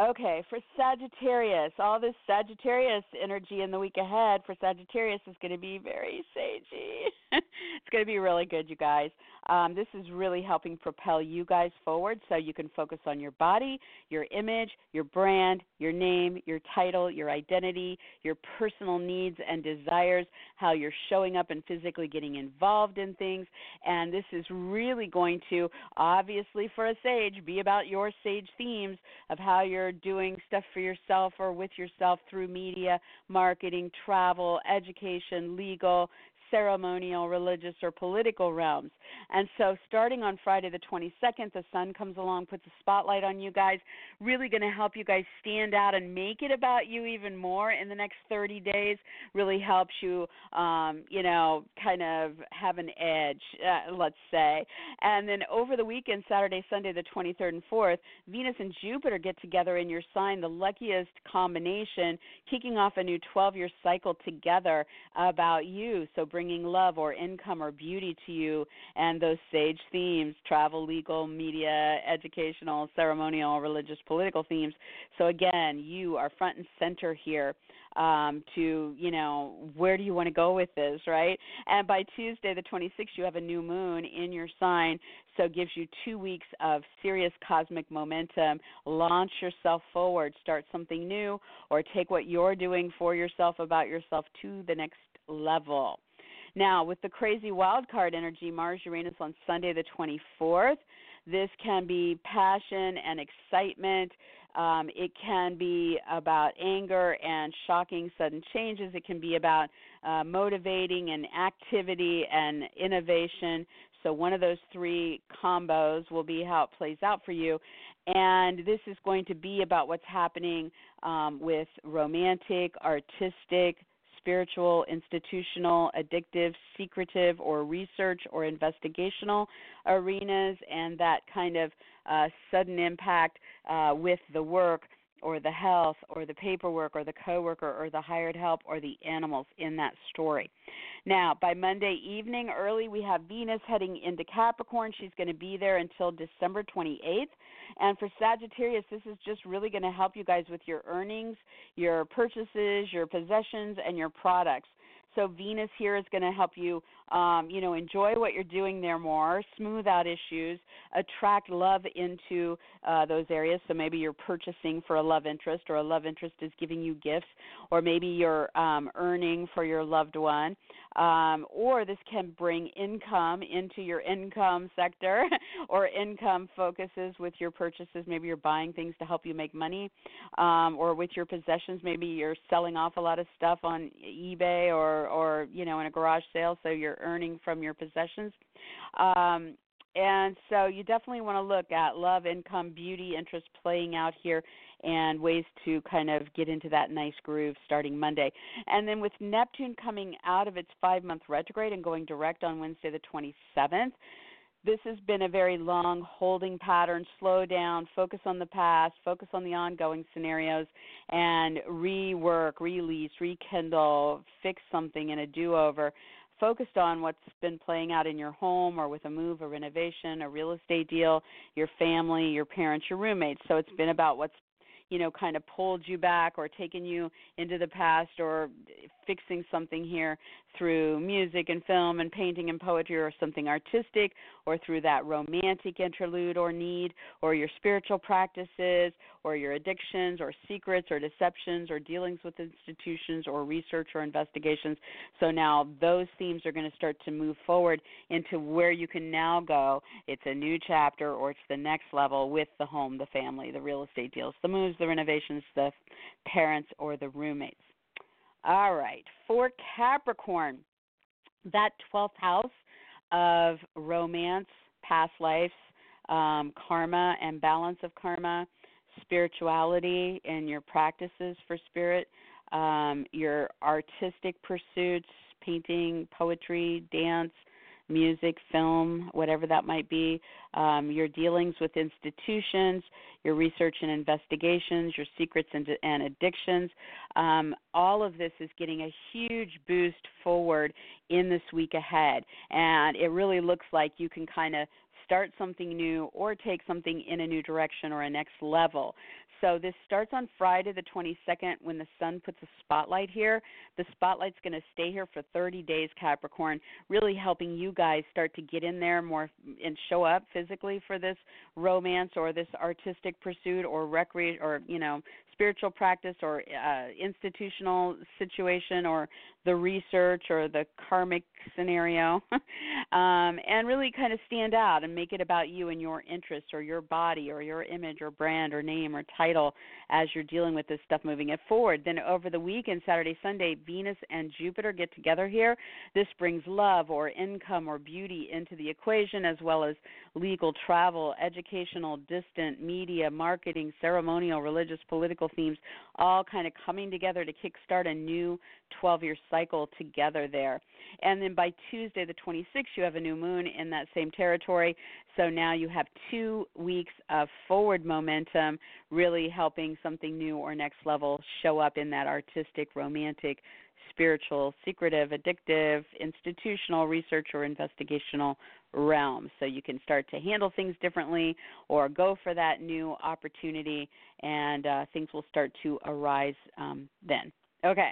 Okay, for Sagittarius, all this Sagittarius energy in the week ahead for Sagittarius is going to be very sagey. it's going to be really good, you guys. Um, this is really helping propel you guys forward so you can focus on your body, your image, your brand, your name, your title, your identity, your personal needs and desires, how you're showing up and physically getting involved in things. And this is really going to, obviously, for a sage, be about your sage themes of how you're doing stuff for yourself or with yourself through media, marketing, travel, education, legal, ceremonial, religious, or political realms. And so, starting on Friday the 22nd, the sun comes along, puts a spotlight on you guys, really going to help you guys stand out and make it about you even more in the next 30 days. Really helps you, um, you know, kind of have an edge, uh, let's say. And then over the weekend, Saturday, Sunday, the 23rd and 4th, Venus and Jupiter get together in your sign, the luckiest combination, kicking off a new 12 year cycle together about you. So, bringing love or income or beauty to you and those sage themes travel, legal, media, educational, ceremonial, religious, political themes. So, again, you are front and center here um, to you know where do you want to go with this, right? And by Tuesday, the 26th, you have a new moon in your sign, so it gives you two weeks of serious cosmic momentum. Launch yourself forward, start something new, or take what you're doing for yourself about yourself to the next level. Now, with the crazy wild card energy, Mars Uranus on Sunday the 24th, this can be passion and excitement. Um, it can be about anger and shocking sudden changes. It can be about uh, motivating and activity and innovation. So, one of those three combos will be how it plays out for you. And this is going to be about what's happening um, with romantic, artistic, spiritual, institutional, addictive, secretive, or research or investigational arenas, and that kind of uh, sudden impact uh, with the work or the health or the paperwork or the coworker or the hired help or the animals in that story. Now, by Monday evening early, we have Venus heading into Capricorn. She's going to be there until December 28th. And for Sagittarius, this is just really going to help you guys with your earnings, your purchases, your possessions, and your products. So Venus here is going to help you, um, you know, enjoy what you're doing there more, smooth out issues, attract love into uh, those areas. So maybe you're purchasing for a love interest, or a love interest is giving you gifts, or maybe you're um, earning for your loved one, um, or this can bring income into your income sector, or income focuses with your purchases. Maybe you're buying things to help you make money, um, or with your possessions. Maybe you're selling off a lot of stuff on eBay or or you know in a garage sale, so you're earning from your possessions. Um, and so you definitely want to look at love, income, beauty, interest playing out here and ways to kind of get into that nice groove starting Monday. And then with Neptune coming out of its five month retrograde and going direct on Wednesday the 27th, this has been a very long holding pattern. Slow down, focus on the past, focus on the ongoing scenarios, and rework, release, rekindle, fix something in a do over. Focused on what's been playing out in your home or with a move, a renovation, a real estate deal, your family, your parents, your roommates. So it's been about what's you know kind of pulled you back or taken you into the past or fixing something here through music and film and painting and poetry or something artistic or through that romantic interlude or need or your spiritual practices or your addictions or secrets or deceptions or dealings with institutions or research or investigations. So now those themes are going to start to move forward into where you can now go. It's a new chapter or it's the next level with the home, the family, the real estate deals, the moves, the renovations, the parents or the roommates. All right, for Capricorn, that 12th house of romance, past lives, um, karma and balance of karma, spirituality and your practices for spirit, um, your artistic pursuits, painting, poetry, dance, music, film, whatever that might be, um, your dealings with institutions, your research and investigations, your secrets and, and addictions. Um, all of this is getting a huge boost forward in this week ahead. And it really looks like you can kind of start something new or take something in a new direction or a next level. So this starts on Friday the 22nd when the sun puts a spotlight here. The spotlight's going to stay here for 30 days, Capricorn, really helping you guys start to get in there more and show up physically for this romance or this artistic pursuit or recre or you know spiritual practice or uh, institutional situation or the research or the karmic scenario, um, and really kind of stand out and make it about you and your interests or your body or your image or brand or name or title as you're dealing with this stuff moving it forward. Then over the weekend, Saturday, Sunday, Venus and Jupiter get together here. This brings love or income or beauty into the equation as well as legal, travel, educational, distant, media, marketing, ceremonial, religious, political themes, all kind of coming together to kickstart a new 12 year cycle together there. And then by Tuesday, the 26th, you have a new moon in that same territory. So now you have two weeks of forward momentum, really helping something new or next level show up in that artistic, romantic, spiritual, secretive, addictive, institutional, research, or investigational realm. So you can start to handle things differently or go for that new opportunity, and uh, things will start to arise um, then. Okay.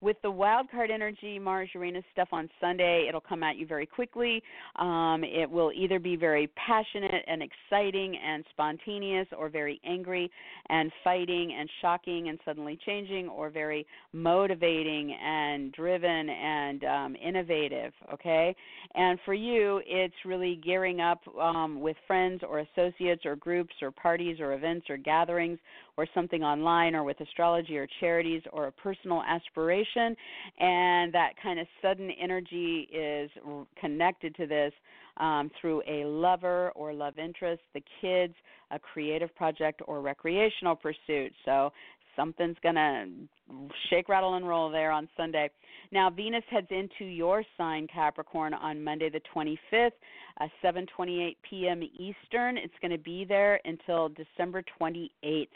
With the wild card energy, Mars Uranus stuff on Sunday, it'll come at you very quickly. Um, it will either be very passionate and exciting and spontaneous, or very angry and fighting and shocking and suddenly changing, or very motivating and driven and um, innovative. Okay, and for you, it's really gearing up um, with friends or associates or groups or parties or events or gatherings or something online or with astrology or charities or a personal aspiration. And that kind of sudden energy is connected to this um, through a lover or love interest, the kids, a creative project, or recreational pursuit. So something's going to shake, rattle, and roll there on Sunday. Now Venus heads into your sign Capricorn on Monday the 25th, uh, 7:28 p.m. Eastern. It's going to be there until December 28th.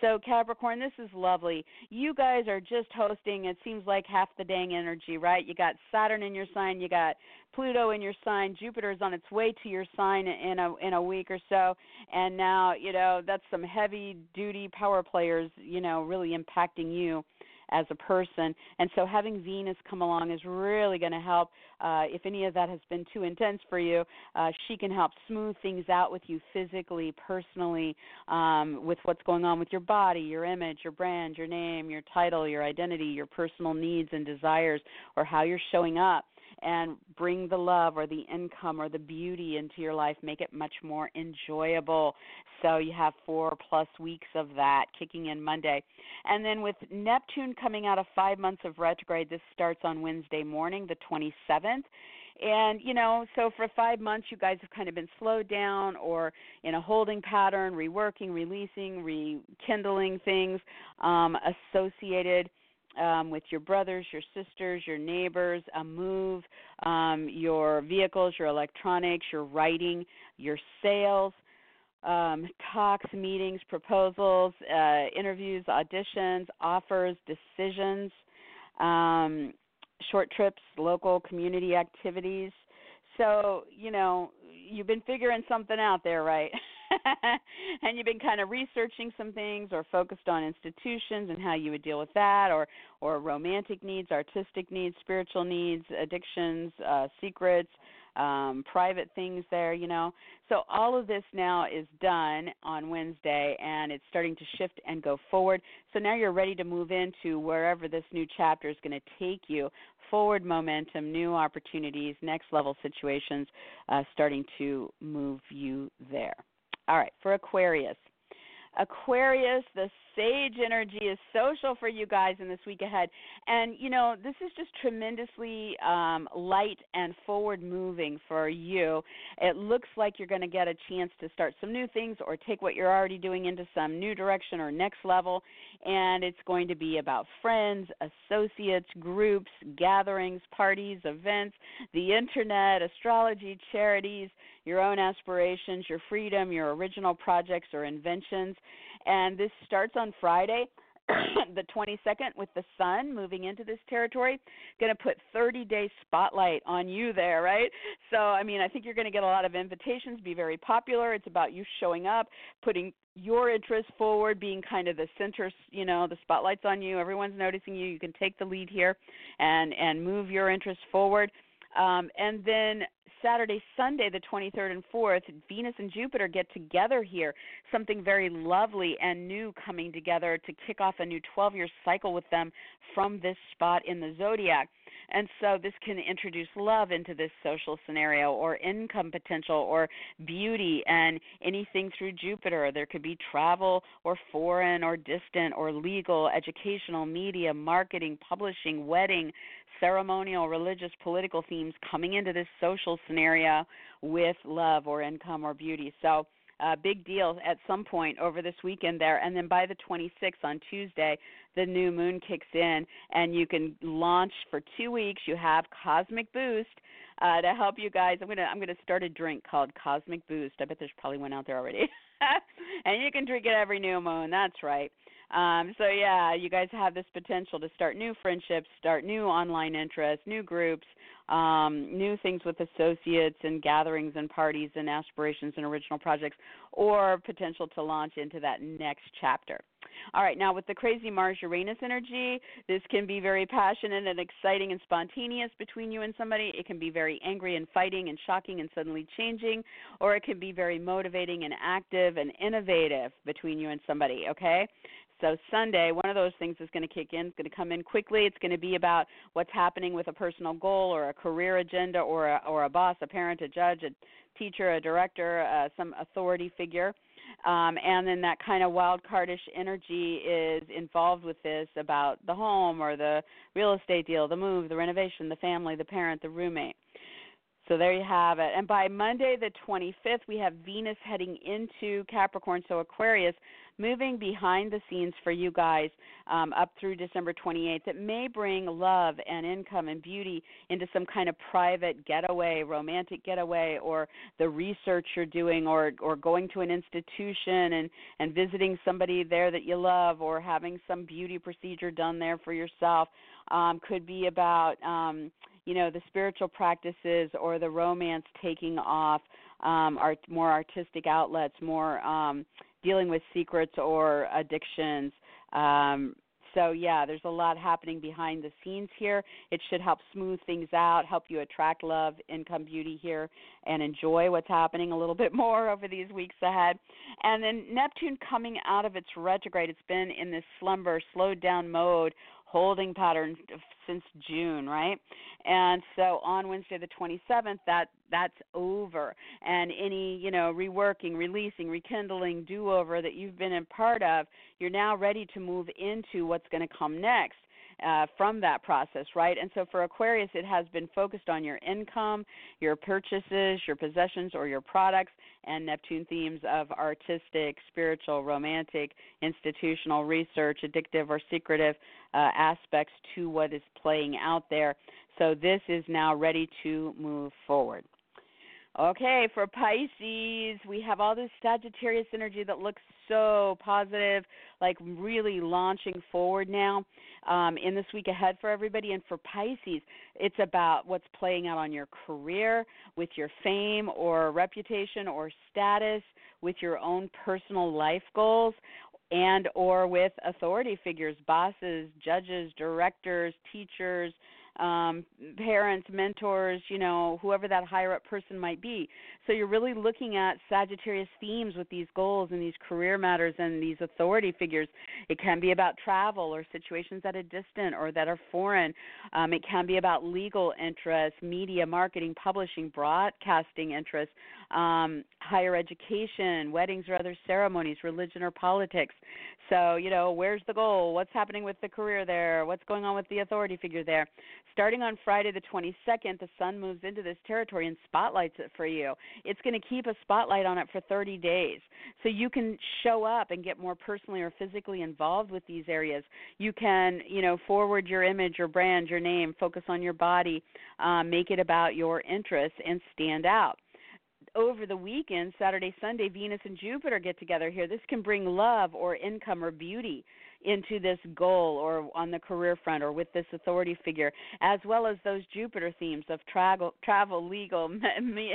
So Capricorn, this is lovely. You guys are just hosting. It seems like half the dang energy, right? You got Saturn in your sign, you got Pluto in your sign, Jupiter is on its way to your sign in a in a week or so, and now you know that's some heavy duty power players, you know, really impacting you as a person. And so having Venus come along is really going to help. Uh, if any of that has been too intense for you, uh, she can help smooth things out with you physically, personally, um, with what's going on with your body, your image, your brand, your name, your title, your identity, your personal needs and desires, or how you're showing up and bring the love or the income or the beauty into your life, make it much more enjoyable. So you have four plus weeks of that kicking in Monday. And then with Neptune coming out of five months of retrograde, this starts on Wednesday morning, the 27th. And, you know, so for five months, you guys have kind of been slowed down or in a holding pattern, reworking, releasing, rekindling things um, associated um, with your brothers, your sisters, your neighbors, a move, um, your vehicles, your electronics, your writing, your sales, um, talks, meetings, proposals, uh, interviews, auditions, offers, decisions, um, short trips, local community activities. So, you know, you've been figuring something out there, right? and you've been kind of researching some things or focused on institutions and how you would deal with that or or romantic needs, artistic needs, spiritual needs, addictions, uh secrets, um private things there, you know. So all of this now is done on Wednesday and it's starting to shift and go forward. So now you're ready to move into wherever this new chapter is going to take you forward momentum, new opportunities, next level situations uh, starting to move you there. All right, for Aquarius. Aquarius, the Sag energy is social for you guys in this week ahead. And, you know, this is just tremendously um, light and forward moving for you. It looks like you're going to get a chance to start some new things or take what you're already doing into some new direction or next level. And it's going to be about friends, associates, groups, gatherings, parties, events, the internet, astrology, charities, your own aspirations, your freedom, your original projects or inventions. And this starts on Friday. the 22nd with the sun moving into this territory. Going to put 30 day spotlight on you there right? So i mean i think you're going to get a lot of invitations be very popular. It's about you showing up putting your interests forward being kind of the center you know the spotlight's on you. Everyone's noticing you. You can take the lead here and and move your interests forward Um, and then Saturday, Sunday, the 23rd and 4th, Venus and Jupiter get together here. Something very lovely and new coming together to kick off a new 12 year cycle with them from this spot in the zodiac. And so this can introduce love into this social scenario or income potential or beauty and anything through Jupiter. There could be travel or foreign or distant or legal, educational, media, marketing, publishing, wedding, ceremonial, religious, political themes coming into this social scenario with love or income or beauty. So, uh, big deal at some point over this weekend there. And then by the 26th on Tuesday, the new moon kicks in, and you can launch for two weeks. You have Cosmic Boost. Uh, to help you guys, I'm gonna I'm gonna start a drink called Cosmic Boost. I bet there's probably one out there already, and you can drink it every new moon. That's right. Um, so yeah, you guys have this potential to start new friendships, start new online interests, new groups, um, new things with associates and gatherings and parties and aspirations and original projects, or potential to launch into that next chapter. All right, now with the crazy Mars Uranus energy, this can be very passionate and exciting and spontaneous between you and somebody. It can be very angry and fighting and shocking and suddenly changing, or it can be very motivating and active and innovative between you and somebody, okay? So Sunday, one of those things is going to kick in. It's going to come in quickly. It's going to be about what's happening with a personal goal or a career agenda or a, or a boss, a parent, a judge, a teacher, a director, uh, some authority figure. Um, and then that kind of wild cardish energy is involved with this about the home or the real estate deal, the move, the renovation, the family, the parent, the roommate. So there you have it. And by Monday the 25th, we have Venus heading into Capricorn, so Aquarius, moving behind the scenes for you guys um, up through December 28th. It may bring love and income and beauty into some kind of private getaway, romantic getaway, or the research you're doing, or or going to an institution and and visiting somebody there that you love, or having some beauty procedure done there for yourself. Um, could be about um, you know the spiritual practices or the romance taking off um, art, more artistic outlets, more um, dealing with secrets or addictions. Um, so yeah, there's a lot happening behind the scenes here. It should help smooth things out, help you attract love, income, beauty here, and enjoy what's happening a little bit more over these weeks ahead. And then Neptune coming out of its retrograde, it's been in this slumber, slowed down mode holding pattern since June, right? And so on Wednesday the 27th, that that's over, and any you know reworking, releasing, rekindling, do-over that you've been a part of, you're now ready to move into what's going to come next uh, from that process, right? And so for Aquarius, it has been focused on your income, your purchases, your possessions, or your products, and Neptune themes of artistic, spiritual, romantic, institutional, research, addictive, or secretive uh, aspects to what is playing out there. So this is now ready to move forward. Okay, for Pisces, we have all this Sagittarius energy that looks so positive, like really launching forward now um, in this week ahead for everybody. And for Pisces, it's about what's playing out on your career, with your fame or reputation or status, with your own personal life goals and or with authority figures bosses judges directors teachers um, parents, mentors, you know, whoever that higher up person might be. So you're really looking at Sagittarius themes with these goals and these career matters and these authority figures. It can be about travel or situations that are distant or that are foreign. Um, it can be about legal interests, media, marketing, publishing, broadcasting interests, um, higher education, weddings or other ceremonies, religion or politics. So, you know, where's the goal? What's happening with the career there? What's going on with the authority figure there? Starting on Friday the 22nd, the sun moves into this territory and spotlights it for you. It's going to keep a spotlight on it for 30 days. So you can show up and get more personally or physically involved with these areas. You can, you know, forward your image, your brand, your name, focus on your body, um, make it about your interests, and stand out over the weekend, Saturday, Sunday, Venus and Jupiter get together here. This can bring love or income or beauty into this goal or on the career front or with this authority figure, as well as those Jupiter themes of travel, travel, legal, me,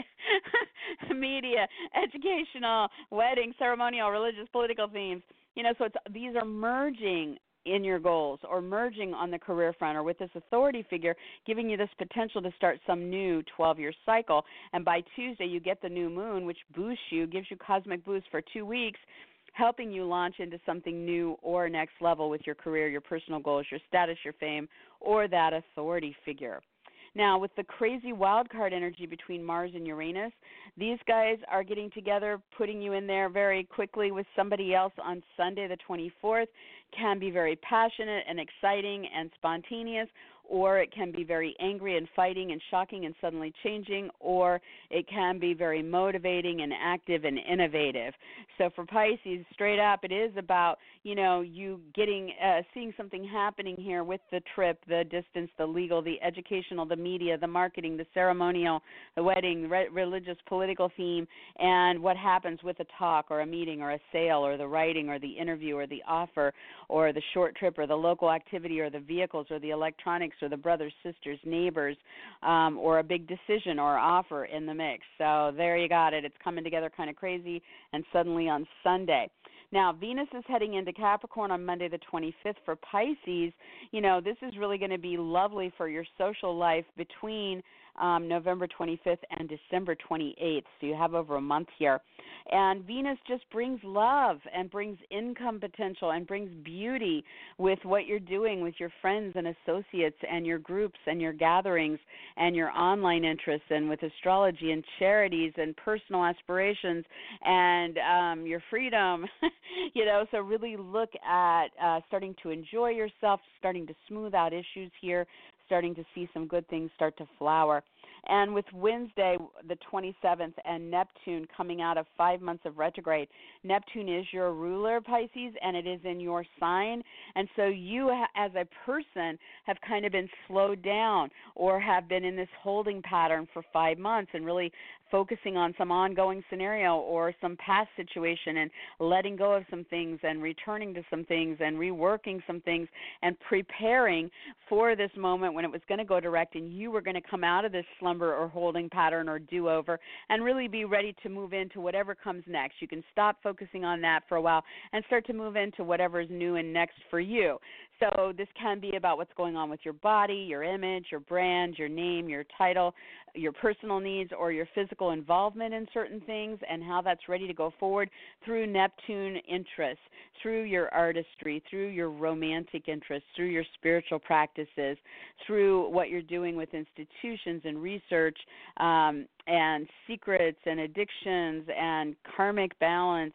media, educational, wedding, ceremonial, religious, political themes. You know, so it's these are merging in your goals or merging on the career front or with this authority figure giving you this potential to start some new 12 year cycle and by Tuesday you get the new moon which boosts you gives you cosmic boost for 2 weeks helping you launch into something new or next level with your career, your personal goals, your status, your fame, or that authority figure. Now, with the crazy wild card energy between Mars and Uranus, these guys are getting together, putting you in there very quickly with somebody else on Sunday, the 24th. Can be very passionate and exciting and spontaneous, or it can be very angry and fighting and shocking and suddenly changing, or it can be very motivating and active and innovative. So for Pisces, straight up, it is about you know you getting uh, seeing something happening here with the trip, the distance, the legal, the educational, the media, the marketing, the ceremonial, the wedding, re- religious, political theme, and what happens with a talk or a meeting or a sale or the writing or the interview or the offer or the short trip or the local activity or the vehicles or the electronics or the brothers, sisters, neighbors, um, or a big decision or offer in the mix. So there you got it. It's coming together kind of crazy, and suddenly on Sunday. Now, Venus is heading into Capricorn on Monday the 25th for Pisces. You know, this is really going to be lovely for your social life between um, November 25th and December 28th. So you have over a month here. And Venus just brings love and brings income potential and brings beauty with what you're doing with your friends and associates and your groups and your gatherings and your online interests and with astrology and charities and personal aspirations and um, your freedom. you know, so really look at uh, starting to enjoy yourself, starting to smooth out issues here, starting to see some good things start to flower. And with Wednesday, the 27th, and Neptune coming out of five months of retrograde, Neptune is your ruler, Pisces, and it is in your sign. And so you, as a person, have kind of been slowed down or have been in this holding pattern for five months and really focusing on some ongoing scenario or some past situation and letting go of some things and returning to some things and reworking some things and preparing for this moment when it was going to go direct and you were going to come out of this slumber or holding pattern or do over and really be ready to move into whatever comes next. You can stop focusing on that for a while and start to move into whatever is new and next for you. So this can be about what's going on with your body, your image, your brand, your name, your title, your personal needs, or your physical involvement in certain things, and how that's ready to go forward through Neptune interests, through your artistry, through your romantic interests, through your spiritual practices, through what you're doing with institutions and research, um, and secrets and addictions and karmic balance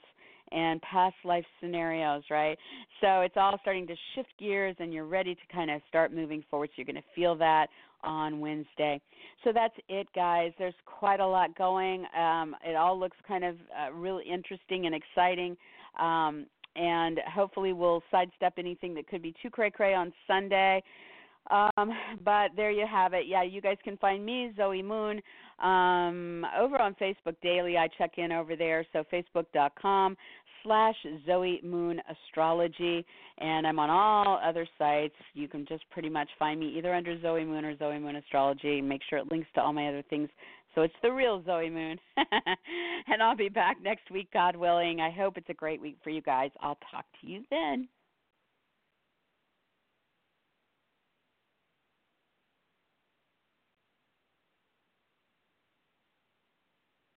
and past life scenarios, right? So it's all starting to shift gears and you're ready to kind of start moving forward. So you're going to feel that on Wednesday. So that's it, guys. There's quite a lot going. Um, it all looks kind of uh, really interesting and exciting. Um, and hopefully we'll sidestep anything that could be too cray cray on Sunday. Um, but there you have it. Yeah, you guys can find me, Zoe Moon, um, over on Facebook daily. I check in over there. So facebook.com slash Zoe Moon Astrology. And I'm on all other sites. You can just pretty much find me either under Zoe Moon or Zoe Moon Astrology. Make sure it links to all my other things. So it's the real Zoe Moon. and I'll be back next week, God willing. I hope it's a great week for you guys. I'll talk to you then.